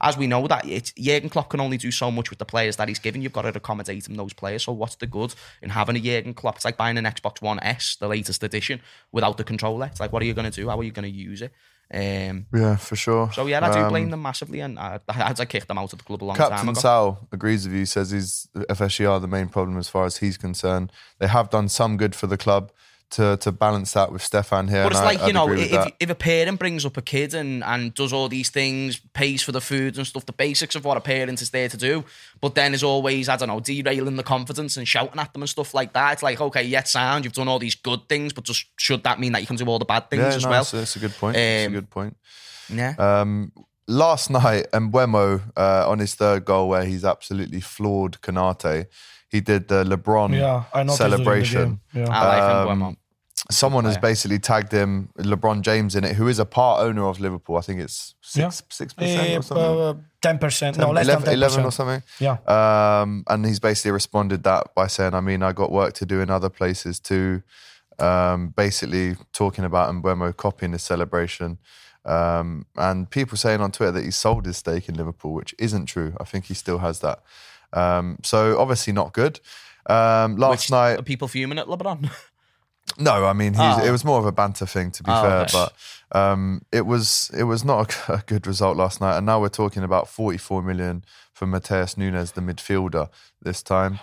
as we know that it's Jurgen Klopp can only do so much with the players that he's given. You've got to accommodate him those players. So what's the good in having a Jurgen Klopp? It's like buying an Xbox One S, the latest edition, without the controller. It's like, what are you going to do? How are you going to use it? Um, Yeah, for sure. so yeah, I do Um, blame them massively, and I, I, I kicked them out of the club a long time Captain ago. Sal agrees with you. Says he's are the main problem as far as he's concerned. They have done some good for the club to to balance that with Stefan here. But it's and I- like, you know, if, if a parent brings up a kid and, and does all these things, pays for the food and stuff, the basics of what a parent is there to do, but then is always, I don't know, derailing the confidence and shouting at them and stuff like that. It's like, okay, yet sound, you've done all these good things, but just should that mean that you can do all the bad things yeah, as no, well? it's, it's a good point. it's a Um, good point. yeah. Um, last night, Mbeumo uh, on his third goal, where he's absolutely floored Konaté. He did the LeBron Yeah, I noticed it in the celebration. Yeah. I like um, him, Mbeumo. Someone has basically tagged him, LeBron James, in it, who is a part owner of Liverpool. I think it's six six percent or something. Uh, Ten percent. No, less 11, than ten 11 or something. Yeah. Um, and he's basically responded that by saying, I mean, I got work to do in other places too. Um, basically talking about Mbeumo copying his celebration. Um, and people saying on Twitter that he sold his stake in Liverpool, which isn't true. I think he still has that. Um, so obviously not good. Um, last Which, night, are people fuming at LeBron? no, I mean he's, Oh. it was more of a banter thing to be Oh, fair, okay. but um, it was it was not a, a good result last night. And now we're talking about 44 million for Matheus Nunes, the midfielder, this time.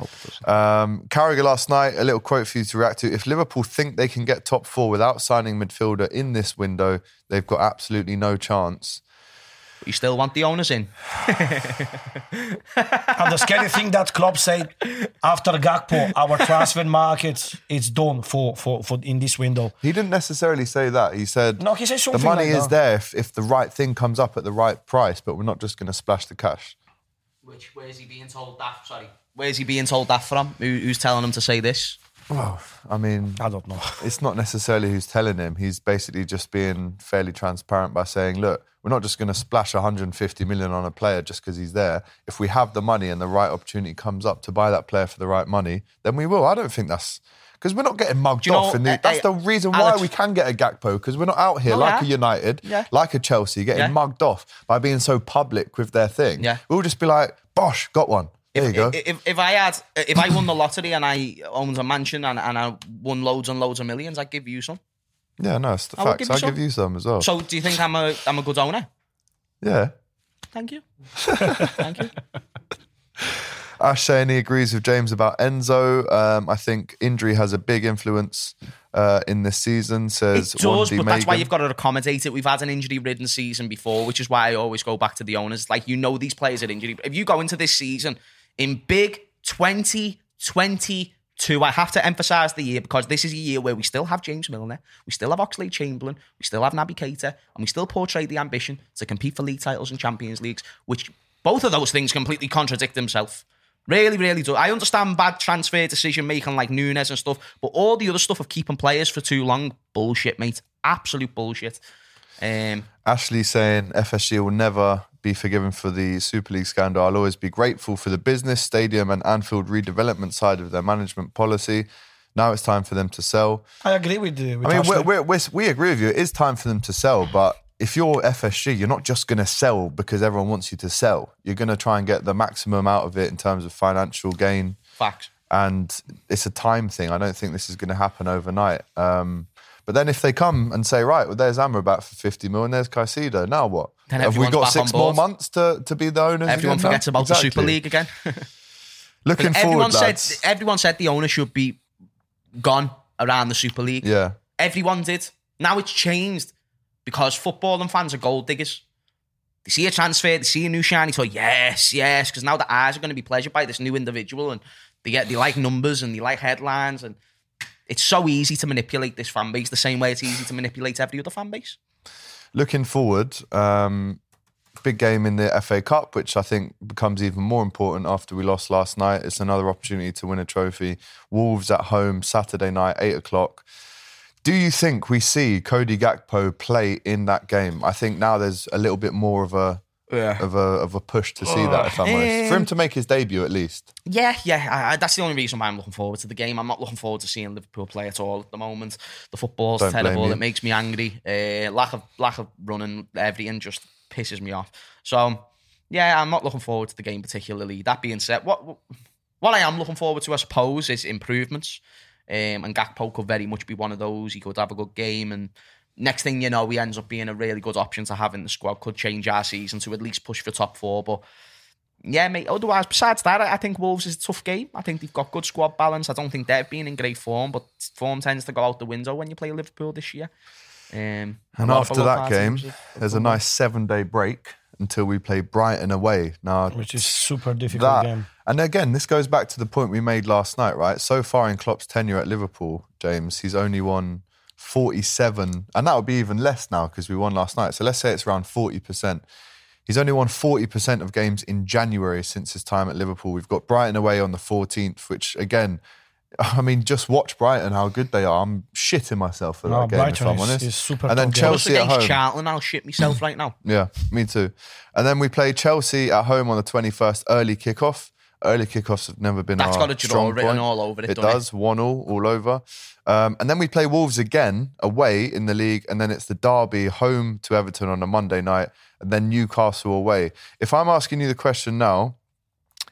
Um, Carragher last night, a little quote for you to react to. If Liverpool think they can get top four without signing midfielder in this window, they've got absolutely no chance. You still want the owners in? And the scary thing that Klopp said after Gakpo, our transfer market is done for, for, for in this window. He didn't necessarily say that. He said No, he said the money like is that. there if, if the right thing comes up at the right price, but we're not just going to splash the cash. Which where's he being told that? Sorry, where's he being told that from? Who, who's telling him to say this? I mean, I don't know. it's not necessarily who's telling him. He's basically just being fairly transparent by saying, look, we're not just going to splash 150 million on a player just because he's there. If we have the money and the right opportunity comes up to buy that player for the right money, then we will. I don't think that's because we're not getting mugged you know, off. and the, uh, that's uh, the reason why we can get a Gakpo because we're not out here Oh, like yeah. a United, Yeah. like a Chelsea, getting Yeah. mugged off by being so public with their thing. Yeah. We'll just be like, bosh, got one. There you go. If, if, if I had, if I won the lottery and I owned a mansion and, and I won loads and loads of millions, I'd give you some. yeah, no, it's the I will facts. give you I'll some. give you some as well. So, do you think I'm a I'm a good owner? yeah. Thank you. Thank you. Ash saying he agrees with James about Enzo. Um, I think injury has a big influence uh, in this season. Says It does, Wandy but that's why Megan. you've got to accommodate it. We've had an injury-ridden season before, which is why I always go back to the owners. Like you know, these players are injured. If you go into this season in big 2022, I have to emphasise the year because this is a year where we still have James Milner, we still have Oxlade-Chamberlain, we still have Naby Keita, and we still portray the ambition to compete for league titles and Champions Leagues, which both of those things completely contradict themselves. Really, really do. I understand bad transfer decision making like Nunez and stuff, but all the other stuff of keeping players for too long, bullshit, mate. Absolute bullshit. Um, Ashley saying FSG will never be forgiven for the Super League scandal. I'll always be grateful for the business, stadium, and Anfield redevelopment side of their management policy. Now it's time for them to sell. I agree with, uh, with I mean, we're, we're, we're, we agree with you. It is time for them to sell, but if you're FSG, you're not just going to sell because everyone wants you to sell. You're going to try and get the maximum out of it in terms of financial gain. facts. and it's a time thing. I don't think this is going to happen overnight. Um, but then if they come and say, right, well, there's Amrabat for 50 mil and there's Caicedo, now what? Then Have we got six more months to, to be the owners? Everyone again forgets about Exactly. the Super League again. Looking everyone forward, said everyone said the owner should be gone around the Super League. yeah. Everyone did. Now it's changed because football and fans are gold diggers. They see a transfer, they see a new shiny toy. Yes, yes, because now the eyes are going to be pleasured by this new individual, and they get they like numbers and they like headlines, and it's so easy to manipulate this fan base the same way it's easy to manipulate every other fan base. Looking forward, um, big game in the FA Cup, which I think becomes even more important after we lost last night. It's another opportunity to win a trophy. Wolves at home, Saturday night, 8 o'clock. Do you think we see Cody Gakpo play in that game? I think now there's a little bit more of a of a of a push to see that. If I'm honest, for him to make his debut at least. Yeah, yeah, I, I, that's the only reason why I'm looking forward to the game. I'm not looking forward to seeing Liverpool play at all at the moment. The football's Don't terrible. It makes me angry. Uh, lack of lack of running, everything just pisses me off. So, yeah, I'm not looking forward to the game particularly. That being said, what what I am looking forward to, I suppose, is improvements. Um, and Gakpo could very much be one of those. He could have a good game, and next thing you know, he ends up being a really good option to have in the squad. Could change our season to at least push for top four, but. Yeah, mate. Otherwise, besides that, I I think Wolves is a tough game. I think they've got good squad balance. I don't think they've been in great form, but form tends to go out the window when you play Liverpool this year. Um, And after that game, teams have- have there's a nice seven day break until we play Brighton away. Now, which is super difficult that, game. and again, this goes back to the point we made last night, right? So far in Klopp's tenure at Liverpool, James, he's only won 47, and that would be even less now because we won last night. So let's say it's around 40%. He's only won 40% of games in January since his time at Liverpool. We've got Brighton away on the 14th, which again, I mean, just watch Brighton, how good they are. I'm shitting myself for No, that game, Brighton if I'm is- honest. is super and then top game. Chelsea at against home. Charlton, I'll shit myself right now. Yeah, me too. And then we play Chelsea at home on the 21st, early kickoff. Early kickoffs have never been That's our got a draw strong written point. all over it, It doesn't it? one all, all over. Um, and then we play Wolves again away in the league, and then it's the derby home to Everton on a Monday night, and then Newcastle away. If I'm asking you the question now,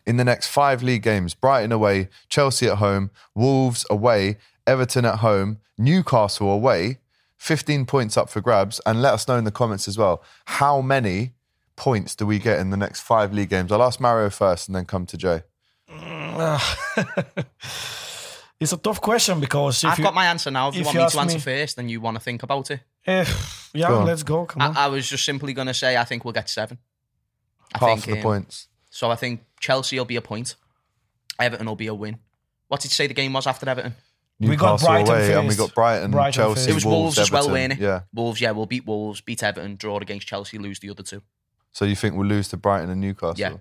in the next five league games, Brighton away, Chelsea at home, Wolves away, Everton at home, Newcastle away, 15 points up for grabs. And let us know in the comments as well how many points do we get in the next five league games? I'll ask Mario first and then come to Jay. It's a tough question because if I've you, got my answer now. If you want you me to answer me- first, then you want to think about it. eh, yeah, Go let's go. Come on. I, I was just simply going to say I think we'll get seven. I Half think, of the um, points. So I think Chelsea will be a point. Everton will be a win. What did you say the game was after Everton? we got Brighton away, and we got Brighton, Brighton Chelsea, first. It was Wolves, as well, Everton. weren't it? Yeah. Wolves, yeah, we'll beat Wolves, beat Everton, draw against Chelsea, lose the other two. So you think we'll lose to Brighton and Newcastle? Yeah.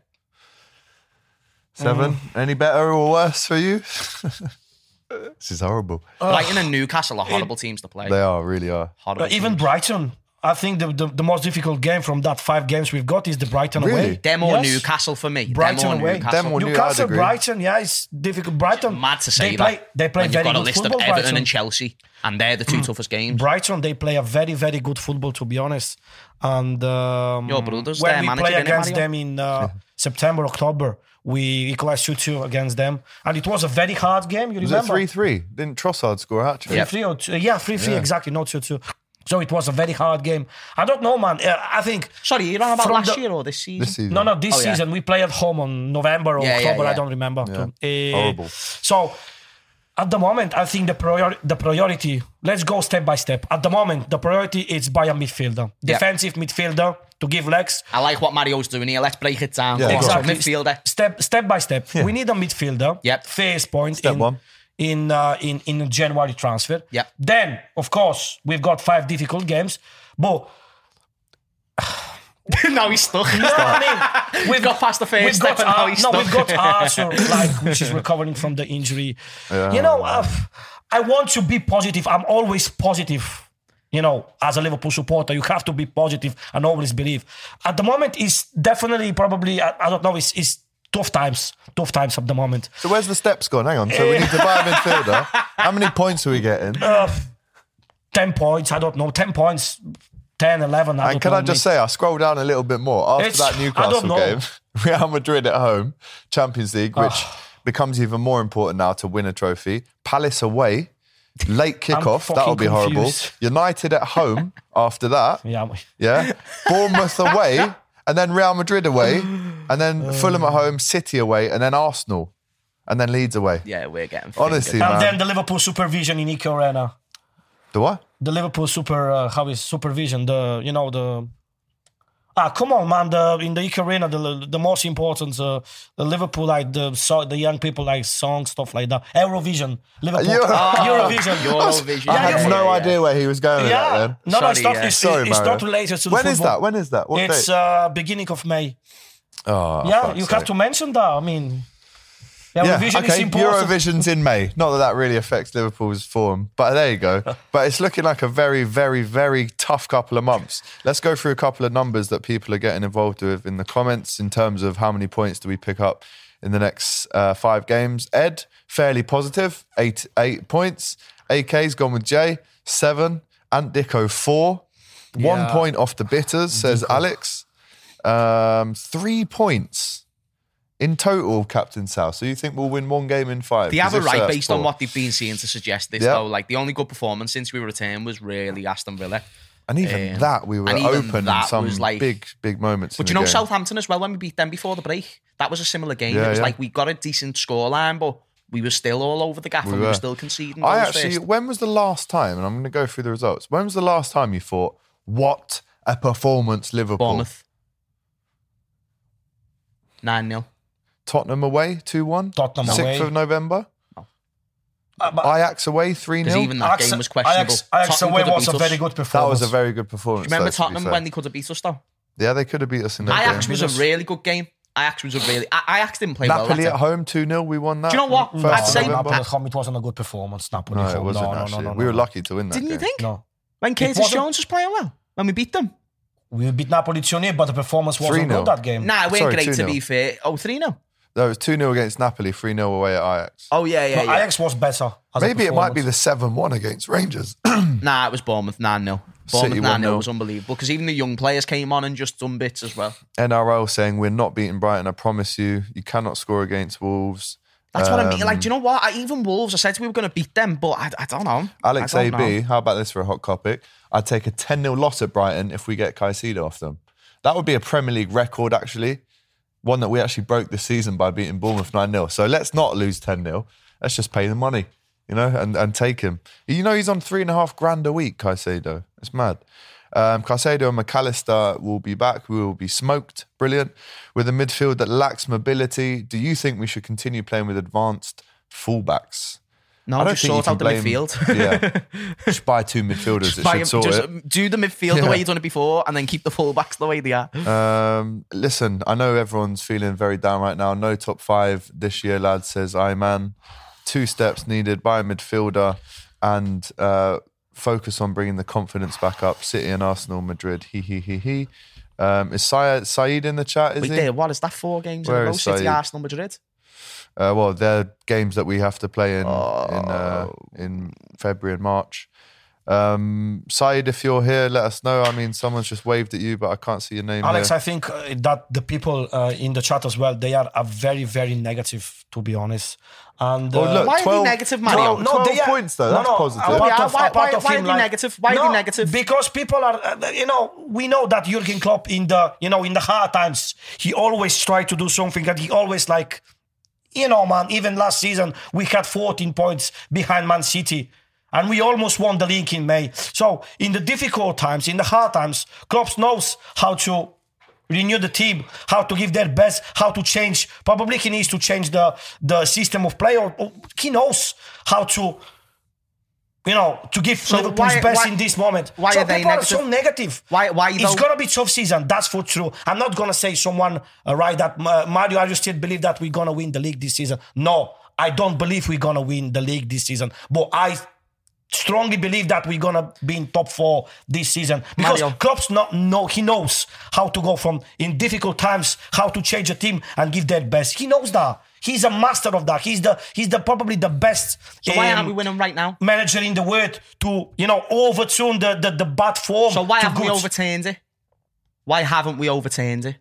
Seven. Mm. Any better or worse for you? this is horrible. Brighton and Newcastle are horrible teams to play. They are, really are. Horrible Uh, even teams. Brighton, I think the, the, the most difficult game from that five games we've got is the Brighton Really? away. Them or Yes. Newcastle for me. Brighton Them or away. Newcastle. Them or New- I'd Newcastle, agree. Brighton, yeah, it's difficult. Brighton, Mad to say they that. play, they play when very you've got a good list of football. Everton Brighton. and Chelsea, and they're the two toughest games. Brighton, they play a very, very good football, to be honest. And um, Your brothers, when their we manager, play didn't it, against Mario? them in uh, September, October, we equalized 2 2 against them. And it was a very hard game. You Was it remember? 3 3? Didn't Trossard score a hat trick? Yeah. 3 or two, yeah, 3 3, exactly, not 2 2. So it was a very hard game. I don't know, man. Uh, I think. Sorry, you're on about From last the- year or this season? This season. No, no, this Oh, yeah. season we play at home on November or Yeah, yeah, October. I yeah. don't remember. Eh, Horrible. So at the moment, I think the prior- the priority. Let's go step by step. At the moment, the priority is by a midfielder, Yeah. defensive midfielder to give legs. I like what Mario's doing here. Let's break it down. Yeah, Go. Exactly. Midfielder. Step step by step. We need a midfielder. Yep. First point Step in, one. in uh, in in January transfer. Yeah. Then, of course, we've got five difficult games, but now he's stuck. no, I mean, We've got past the first we've step got and now Ar- he's no, stuck. we've got Arthur, like which is recovering from the injury. You know, uh, I want to be positive. I'm always positive. You know, as a Liverpool supporter, you have to be positive and always believe. At the moment, it's definitely probably I, I don't know. It's, it's tough times, tough times at the moment. So where's the steps gone? Hang on. So we need to buy a midfielder. How many points are we getting? Ten points, I don't know. Ten points, 10, 11. I and can I just mate. say, I scroll down a little bit more after It's- that I don't Newcastle game. Real Madrid at home, Champions League, which Ah. becomes even more important now to win a trophy. Palace away, late kickoff. fucking That'll be horrible. United at home after that. Yeah, we- Yeah. Bournemouth away, and then Real Madrid away, and then Fulham at home, City away, and then Arsenal, and then Leeds away. Yeah, we're getting. Honestly, fingered. and then the Liverpool supervision in Echo Arena. The what? The Liverpool super uh, how is supervision the you know the ah come on man the in the Echo arena the the most important uh, the Liverpool like the so, the young people like song stuff like that Eurovision Liverpool Euro- Eurovision Eurovision. I Yeah, had yeah, no yeah, idea where he was going with that yeah then. no no it's not yeah. it's, Sorry, it's not related to the When is football. that? When is that? What it's uh, beginning of May oh, yeah fuck's you have sake. to mention that I mean Yeah, Eurovision is okay. Eurovision's in May. Not that that really affects Liverpool's form, but there you go. but it's looking like a very, very, very tough couple of months. Let's go through a couple of numbers that people are getting involved with in the comments in terms of how many points do we pick up in the next uh, five games. Ed, fairly positive, eight eight points. AK's gone with Jay, seven. Ant Dicko, four. One Yeah. point off the bitters, says Alex. Um, three points in total, Captain South. So you think we'll win one game in five? They have a right based on what they've been seeing to suggest this, Yeah. though. Like the only good performance since we returned was really Aston Villa. And even Um, that, we were open in some like- big, big moments. But you know game. Southampton as well when we beat them before the break. That was a similar game. Yeah, it was yeah. like we got a decent scoreline, but we were still all over the gaff and we were. were still conceding. I actually, first. when was the last time? And I'm going to go through the results. When was the last time you thought, "What a performance, Liverpool"? Bournemouth nine 0 Tottenham away, two one. Tottenham Sixth away. of November. Uh, Ajax away, three because 0 even that Ajax- game was questionable. Ajax, Ajax away was a beat very good performance. That was a very good performance. Remember though, Tottenham fair. when they could have beat us though? Yeah, they could have beat us in that Ajax game. was a really good game. Ajax was a really. A- Ajax didn't play Napoli well. Napoli at home, 2 0. We won that. Do you know what? First I'd of say- Napoli at home, it wasn't a good performance. Napoli No, it wasn't no, no, actually. no, no, we were lucky to win that. Didn't you think? No. When Curtis Jones was playing well when we beat them. We beat Napoli 2 0, but the performance wasn't 3-0. good that game. Nah, it weren't Sorry, great to 2-0. be fair. Oh, 3 0. No, it was 2 0 against Napoli, 3 0 away at Ajax. Oh, yeah, yeah, No, yeah. Ajax was better. as a Maybe it might be the 7 1 against Rangers. Nah, it was Bournemouth 9 0. City Bournemouth 9 0 1-0. was unbelievable because even the young players came on and just done bits as well. NRL saying, We're not beating Brighton, I promise you. You cannot score against Wolves. That's what I mean. Um, Like, do you know what? I, even Wolves, I said we were going to beat them, but I, I don't know. Alex I don't AB, know. how about this for a hot topic? I'd take a 10 0 loss at Brighton if we get Caicedo off them. That would be a Premier League record, actually. One that we actually broke this season by beating Bournemouth 9 0. So let's not lose 10 0. Let's just pay the money, you know, and, and take him. You know, he's on three and a half grand a week, Caicedo. It's mad. Um, Caicedo and McAllister will be back. We will be smoked. Brilliant. With a midfield that lacks mobility, do you think we should continue playing with advanced fullbacks? No, I don't just think sort out the blame- midfield. Yeah, just buy two midfielders. It Buy should him- sort just do the midfield the way you've done it before and then keep the fullbacks the way they are. Um, listen, I know everyone's feeling very down right now. No top five this year, lad. Says I man. Two steps needed by a midfielder and uh, focus on bringing the confidence back up. City and Arsenal, Madrid. He he he he. Um, is Saeed in the chat? Is Wait he? there, what is that? Four games Where in a row? City? Arsenal, Madrid. Uh, well, they're games that we have to play in in uh, Oh. in February and March. Um, Saeed, if you're here, let us know. I mean, someone's just waved at you, but I can't see your name. Alex, here. I think uh, that the people uh, in the chat as well, they are, are very, very negative, to be honest. And Well, uh, look, Why are they negative, Mario? No, 12 they are- points though. That's positive. apart Yeah, of- why- apart why- why him, are they like- negative? Why are they negative? Because people are, uh, you know, we know that Jurgen Klopp in the, you know, in the hard times, he always tried to do something that he always like, you know, man. Even last season, we had 14 points behind Man City. And we almost won the league in May. So in the difficult times, in the hard times, Klopp knows how to renew the team, how to give their best, how to change. Probably he needs to change the the system of play, or, or he knows how to, you know, to give So Liverpool's why- best why- in this moment. why so are they people negative? are so negative. Why- why It's gonna be tough season. That's for true. I'm not gonna say someone uh, right that uh, Mario. I just still believe that we're gonna win the league this season. No, I don't believe we're gonna win the league this season. But I strongly believe that we're gonna be in top four this season because Mario. Klopp's not know he knows how to go from in difficult times how to change a team and give their best. He knows that. He's a master of that. He's the he's the probably the best. So why um, aren't we winning right now? Manager in the world to you know overturn the the, the bad form. So why haven't we overturned it? Why haven't we overturned it?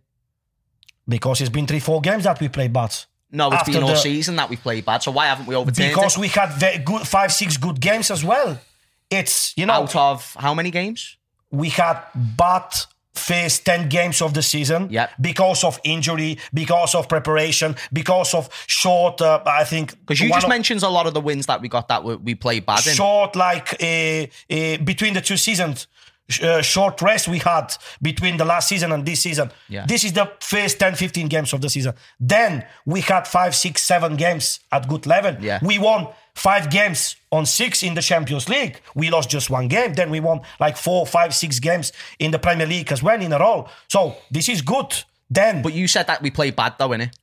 Because it's been three four games that we played bad. No, it's After been all the- season that we played bad. So why haven't we overturned Because it? Because we had very good five six good games as well. It's you know Out of how many games? we had bad first 10 games of the season Yep. because of injury, because of preparation, because of short, uh, I think. Because you just of- mentioned a lot of the wins that we got that we, we played bad in. short, like uh, uh, between the two seasons. Uh, short rest we had between the last season and this season. Yeah. This is the first 10, 15 games of the season. Then we had five, six, seven games at good level. Yeah. We won five games on six in the Champions League. We lost just one game. Then we won like four, five, six games in the Premier League as well in a row. So this is good. Then But you said that we played bad though, innit?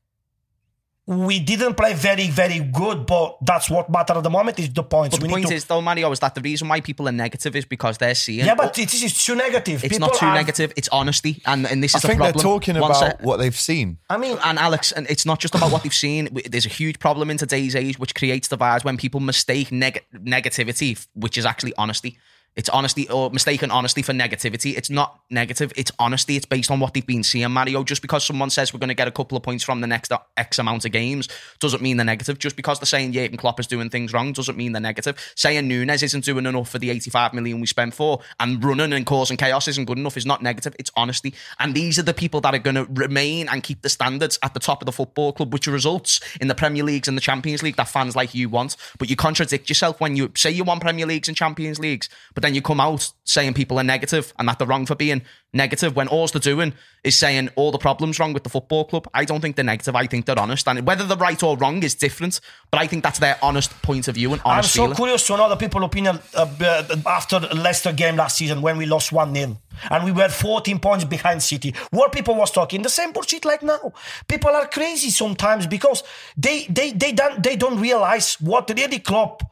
We didn't play very, very good, but that's what matters at the moment is the points. But the we need point to, is though, Mario, is that the reason why people are negative is because they're seeing. yeah, but Oh, it is too negative. it's People not too are- negative. It's honesty, and and this I is the think they're talking One about sec. what they've seen. I mean, and Alex, and it's not just about what they've seen. There's a huge problem in today's age, which creates divides when people mistake neg- negativity, which is actually honesty. It's honesty or mistaken honesty for negativity. It's not negative. It's honesty. It's based on what they've been seeing, Mario. Just because someone says we're going to get a couple of points from the next X amount of games doesn't mean they're negative. Just because they're saying Jurgen Klopp is doing things wrong doesn't mean they're negative. Saying Nunez isn't doing enough for the 85 million we spent for and running and causing chaos isn't good enough is not negative. It's honesty. And these are the people that are going to remain and keep the standards at the top of the football club, which results in the Premier Leagues and the Champions League that fans like you want. But you contradict yourself when you say you want Premier Leagues and Champions Leagues, but then you come out saying people are negative and that they're wrong for being negative when all they're doing is saying all the problems wrong with the football club. I don't think they're negative. I think they're honest. And whether they're right or wrong is different, but I think that's their honest point of view and I'm so feeling. curious to know the people opinion uh, uh, after Leicester game last season when we lost 1-0 and we were 14 points behind City. What people was talking the same bullshit like now. People are crazy sometimes because they they they don't they don't realize what the really Klopp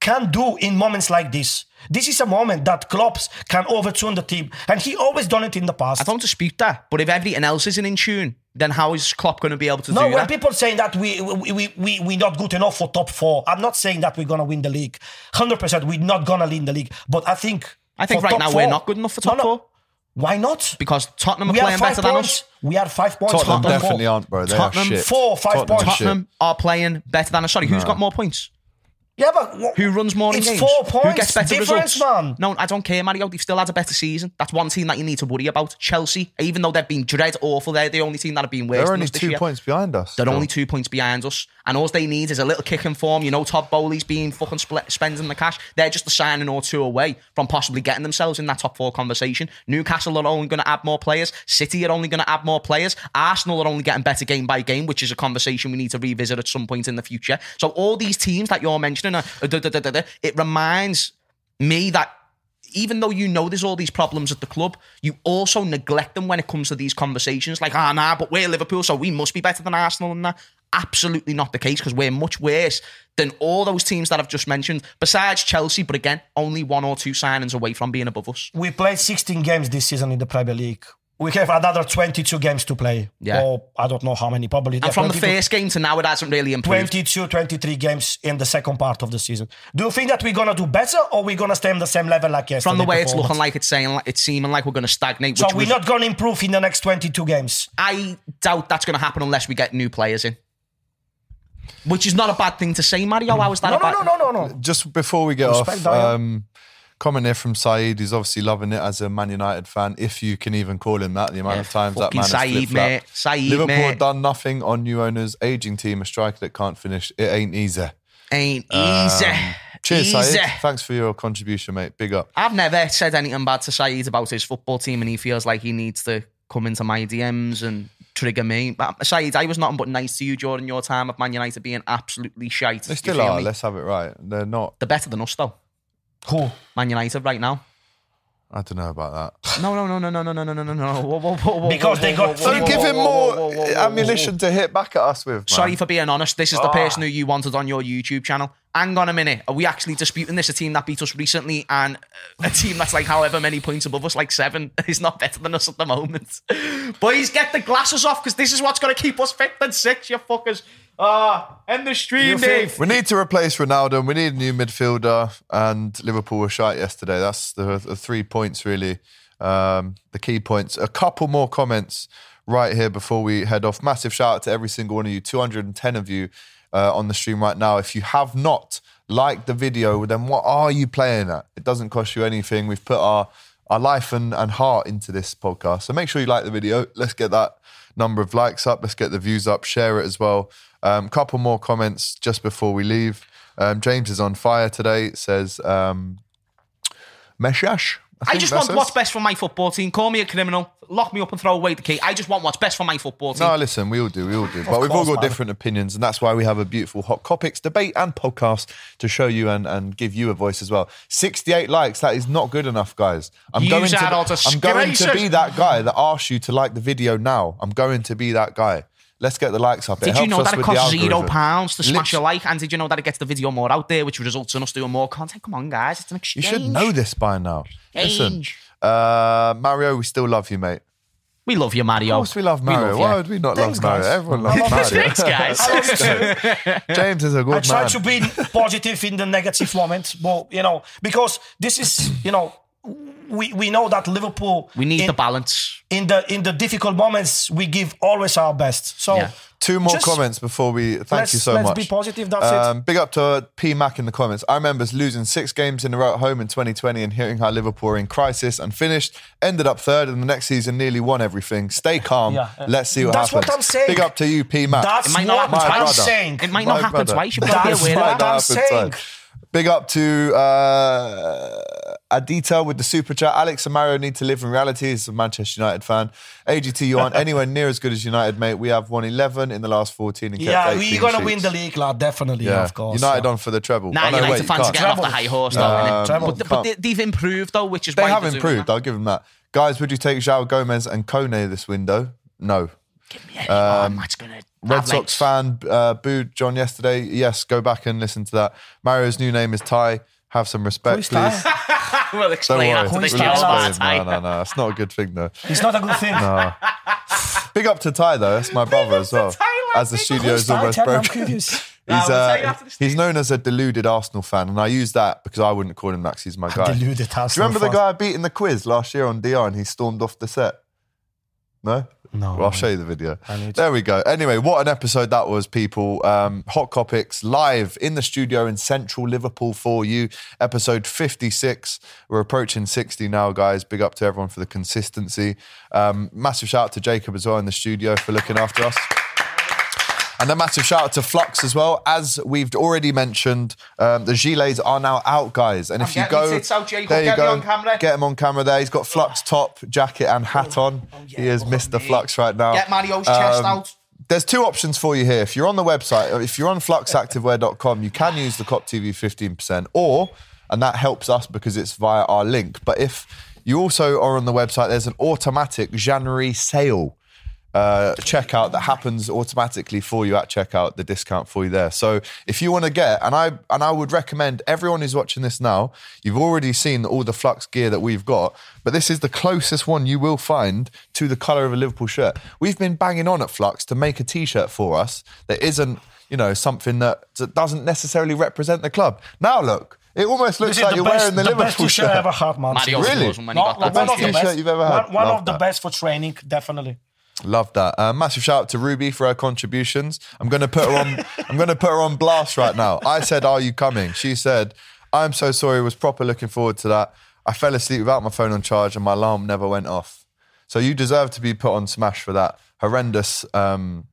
can do in moments like this. This is a moment that Klopp can overturn the team, and he always done it in the past. I don't dispute that, but if everything else isn't in tune, then how is Klopp going to be able to No, do when that? people saying that we we we we we not good enough for top four, I'm not saying that we're gonna win the league. Hundred percent, we're not gonna win the league. But I think I think right now four- we're not good enough for top No, no. four Why not? because Tottenham are We playing five better than points. us. We are five points. Tottenham from top definitely four. aren't, bro. They Tottenham are shit. four, five Tottenham points. shit. Tottenham are playing better than us. Sorry, who's got more points? Yeah, but wh- Who runs more it's games? four points Who gets better difference, results? man. No, I don't care, Mario. They've still had a better season. That's one team that you need to worry about. Chelsea, even though they've been dread awful, they're the only team that have been worse. They're than only us this two year. points behind us. They're still. only two points behind us, and all they need is a little kick in form. You know, Todd Boehly's been fucking split, spending the cash. They're just a signing or two away from possibly getting themselves in that top four conversation. Newcastle are only going to add more players. City are only going to add more players. Arsenal are only getting better game by game, which is a conversation we need to revisit at some point in the future. So all these teams that you're mentioning, are, uh, da, it reminds me that even though you know there's all these problems at the club, you also neglect them when it comes to these conversations. Like, ah, nah, but we're Liverpool, so we must be better than Arsenal and that. Absolutely not the case because we're much worse than all those teams that I've just mentioned, besides Chelsea. But again, only one or two signings away from being above us. we played 16 games this season in the Premier League. We have another 22 games to play. Yeah. Or I don't know how many, probably. And from the first game to now, it hasn't really improved. 22, 23 games in the second part of the season. Do you think that we're gonna do better, or we're gonna stay on the same level like yesterday? From the way it's looking like it's saying, like, it's seeming like we're going to stagnate. So which we're not gonna improve in the next 22 games. I doubt that's going to happen unless we get new players in. Which is not a bad thing to say, Mario. How is that No, a no, bad no, no, no, no. Just before we get Respect, off, um, comment here from Saeed. He's obviously loving it as a Man United fan, if you can even call him that. The amount Yeah, of times that man has Saeed, mate. Saeed, Liverpool mate. done nothing on new owners, aging team, a striker that can't finish. It ain't easy. Ain't easy. Um, Cheers, easy. Saeed. Thanks for your contribution, mate. Big up. I've never said anything bad to Saeed about his football team, and he feels like he needs to come into my DMs and trigger me. But Saeed, I was nothing but nice to you during your time of Man United being absolutely shite. They still are. me? Let's have it right. They're not. They're better than us, though. Who? Man United right now. I don't know about that. No, no, no, no, no, no, no, no, no, no, no. Whoa, whoa, whoa, whoa, Because whoa, they got whoa, three- whoa, So give him more whoa, whoa, whoa, whoa, ammunition to hit back at us with. Man. Sorry for being honest. This is the Ah. person who you wanted on your YouTube channel. Hang on a minute. Are we actually disputing this? A team that beat us recently and uh, a team that's like however many points above us, like seven, is not better than us at the moment. Boys, get the glasses off because this is what's going to keep us fit and six, you fuckers. Ah, end the stream, Dave. We need to replace Ronaldo. We need a new midfielder, and Liverpool were shite yesterday. That's the, the three points, really. Um, the key points. A couple more comments right here before we head off. Massive shout out to every single one of you, 210 of you uh, on the stream right now. If you have not liked the video, then what are you playing at? It doesn't cost you anything. We've put our our life and, and heart into this podcast. So make sure you like the video. Let's get that number of likes up. Let's get the views up. Share it as well. Um, couple more comments just before we leave. Um, James is on fire today. It says um, Meshash. I think just want what's best for my football team. Call me a criminal, lock me up and throw away the key. I just want what's best for my football team. No, listen, we all do, we all do. But we've all got man. different opinions, and that's why we have a beautiful Hot Kopics debate and podcast to show you and, and give you a voice as well. 68 likes, that is not good enough, guys. I'm You going to I'm going to be that guy that asks you to like the video now. I'm going to be that guy. Let's get the likes up. It Did you know us that it costs zero pounds to smash a like? And did you know that it gets the video more out there, which results in us doing more content? Come on, guys, it's an extreme. You should know this by now. Listen, uh, Mario, we still love you, mate. We love you, Mario. Of course, we love Mario. Why would we not Thanks, love Mario? guys. Everyone loves love Mario. Thanks, guys. I love you too. James is a good one. I try man. to be positive in the negative moment, but you know, because this is, you know, we, we know that Liverpool we need in, the balance. in the in the difficult moments we give always our best. So Yeah. Two more Just- comments before we. Thank let's, you so much. let's be positive. That's Um, big up to P Mac in the comments. I remember losing six games in a row at home in 2020 and hearing how Liverpool were in crisis and finished, ended up third, and the next season nearly won everything. Stay calm. Yeah, yeah. Let's see what happens. That's what. I'm saying. Big up to you, P Mac. it. That's It might not what happen I'm twice. saying. It might My not happen brother. twice. You've got That's be aware what of that. I'm Might not saying. Twice. Big up to uh, Adita with the super chat. Alex and Mario need to live in reality. He's a Manchester United fan. AGT, you aren't anywhere near as good as United, mate. We have won 11 in the last 14 and kept Yeah, we're gonna win the league, lad. Definitely, Yeah, of course. United yeah. on for the treble. Nah, Oh, no, United wait, you fans are can't. getting off the high horse, though, Um, treble. But, but they, they've improved, though, which is They why have they're improved. I'll give them that. Guys, would you take João Gomes and Kone this window? No. Yeah, um, that's gonna Red have Sox fan uh, booed John yesterday. Yes, go back and listen to that. Mario's new name is Ty. Have some respect, Who's please. Ty? We'll Don't worry. after the We'll Ty? show. explain. No, no, no. It's not a good thing, though. It's not a good thing. No. Big up to Ty, though. That's my brother as well. As the studio's Who's Ty? almost Tell me, I'm broken. He's, uh, you after this he's known as a deluded Arsenal fan, and I use that because I wouldn't call him that 'cause he's my guy. Deluded Arsenal Do you Arsenal remember the guy I beat in the quiz last year on DR and he stormed off the set? No? No. Well, I'll show you the video. There we go. Anyway, what an episode that was, people. Um, Hot Kopics live in the studio in central Liverpool for you. Episode 56. We're approaching 60 now, guys. Big up to everyone for the consistency. Um, massive shout out to Jacob as well in the studio for looking after us. And a massive shout out to Flux as well. As we've already mentioned, um, the gilets are now out, guys. And if you getting my go, out, there you Get me go. on camera. Get him on camera there. He's got Flux top, jacket, and hat on. he is Mr. Flux right now. Get Mario's chest Um, out. There's two options for you here. If you're on the website, if you're on fluxactivewear.com, you can use the KOP TV 15%, or, and that helps us because it's via our link. But if you also are on the website, there's an automatic January sale uh, checkout that happens automatically for you at checkout, the discount for you there. So if you want to get, and I and I would recommend everyone who's watching this now, you've already seen all the flux gear that we've got, but this is the closest one you will find to the colour of a Liverpool shirt. We've been banging on at Flux to make a t-shirt for us that isn't, you know, something that, that doesn't necessarily represent the club. Now look, it almost looks This like you're best, wearing the, the Liverpool best t-shirt shirt. I ever had, man. Mario's Really? was when he No, got like that one of the t-shirt best. you've ever had. One, one of the that. best for training, definitely. Love that. Uh, massive shout out to Rubi for her contributions. I'm going to put her on. I'm going to put her on blast right now. I said, "Are you coming?" She said, "I'm so sorry. Was proper looking forward to that. I fell asleep without my phone on charge and my alarm never went off. So you deserve to be put on smash for that horrendous. Um,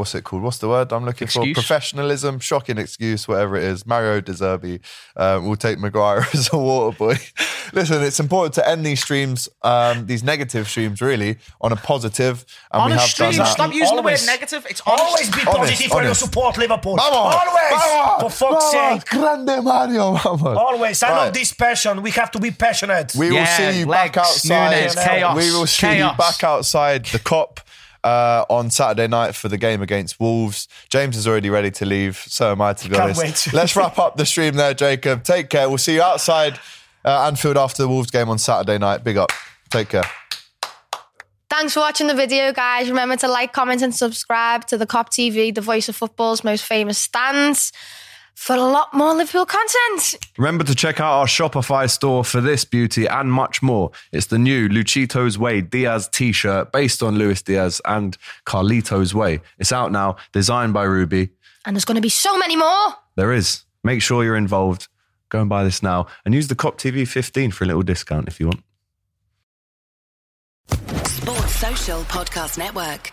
what's it called? What's the word I'm looking Excuse? for? Professionalism, shocking excuse, whatever it is. Mario Deserbi uh, will take Maguire as a water boy. Listen, it's important to end these streams, um, these negative streams, really, on a positive, and we Honest have done stream. that. Stop using Always. the word negative. It's honest. Always be Honest, positive when you honest. support Liverpool. Vamos, Always. vamos, For fuck's vamos, sake. grande Mario, vamos. Always. I Right. love this passion. We have to be passionate. We will see you back outside. Nunez, chaos, we will see chaos. you back outside the Kop uh, on Saturday night for the game against Wolves. James is already ready to leave. So am I, to be Can't honest. wait. Let's wrap up the stream there, Jacob. Take care. We'll see you outside uh, Anfield after the Wolves game on Saturday night. Big up. Take care. Thanks for watching the video, guys. Remember to like, comment, and subscribe to the Kop TV, the voice of football's most famous stands, for a lot more Liverpool content. Remember to check out our Shopify store for this beauty and much more. It's the new Luchito's Way Diaz t shirt based on Luis Diaz and Carlito's Way. It's out now, designed by Rubi. And there's going to be so many more. There is. Make sure you're involved. Go and buy this now and use the KOP TV 15 for a little discount if you want. Sports Social Podcast Network.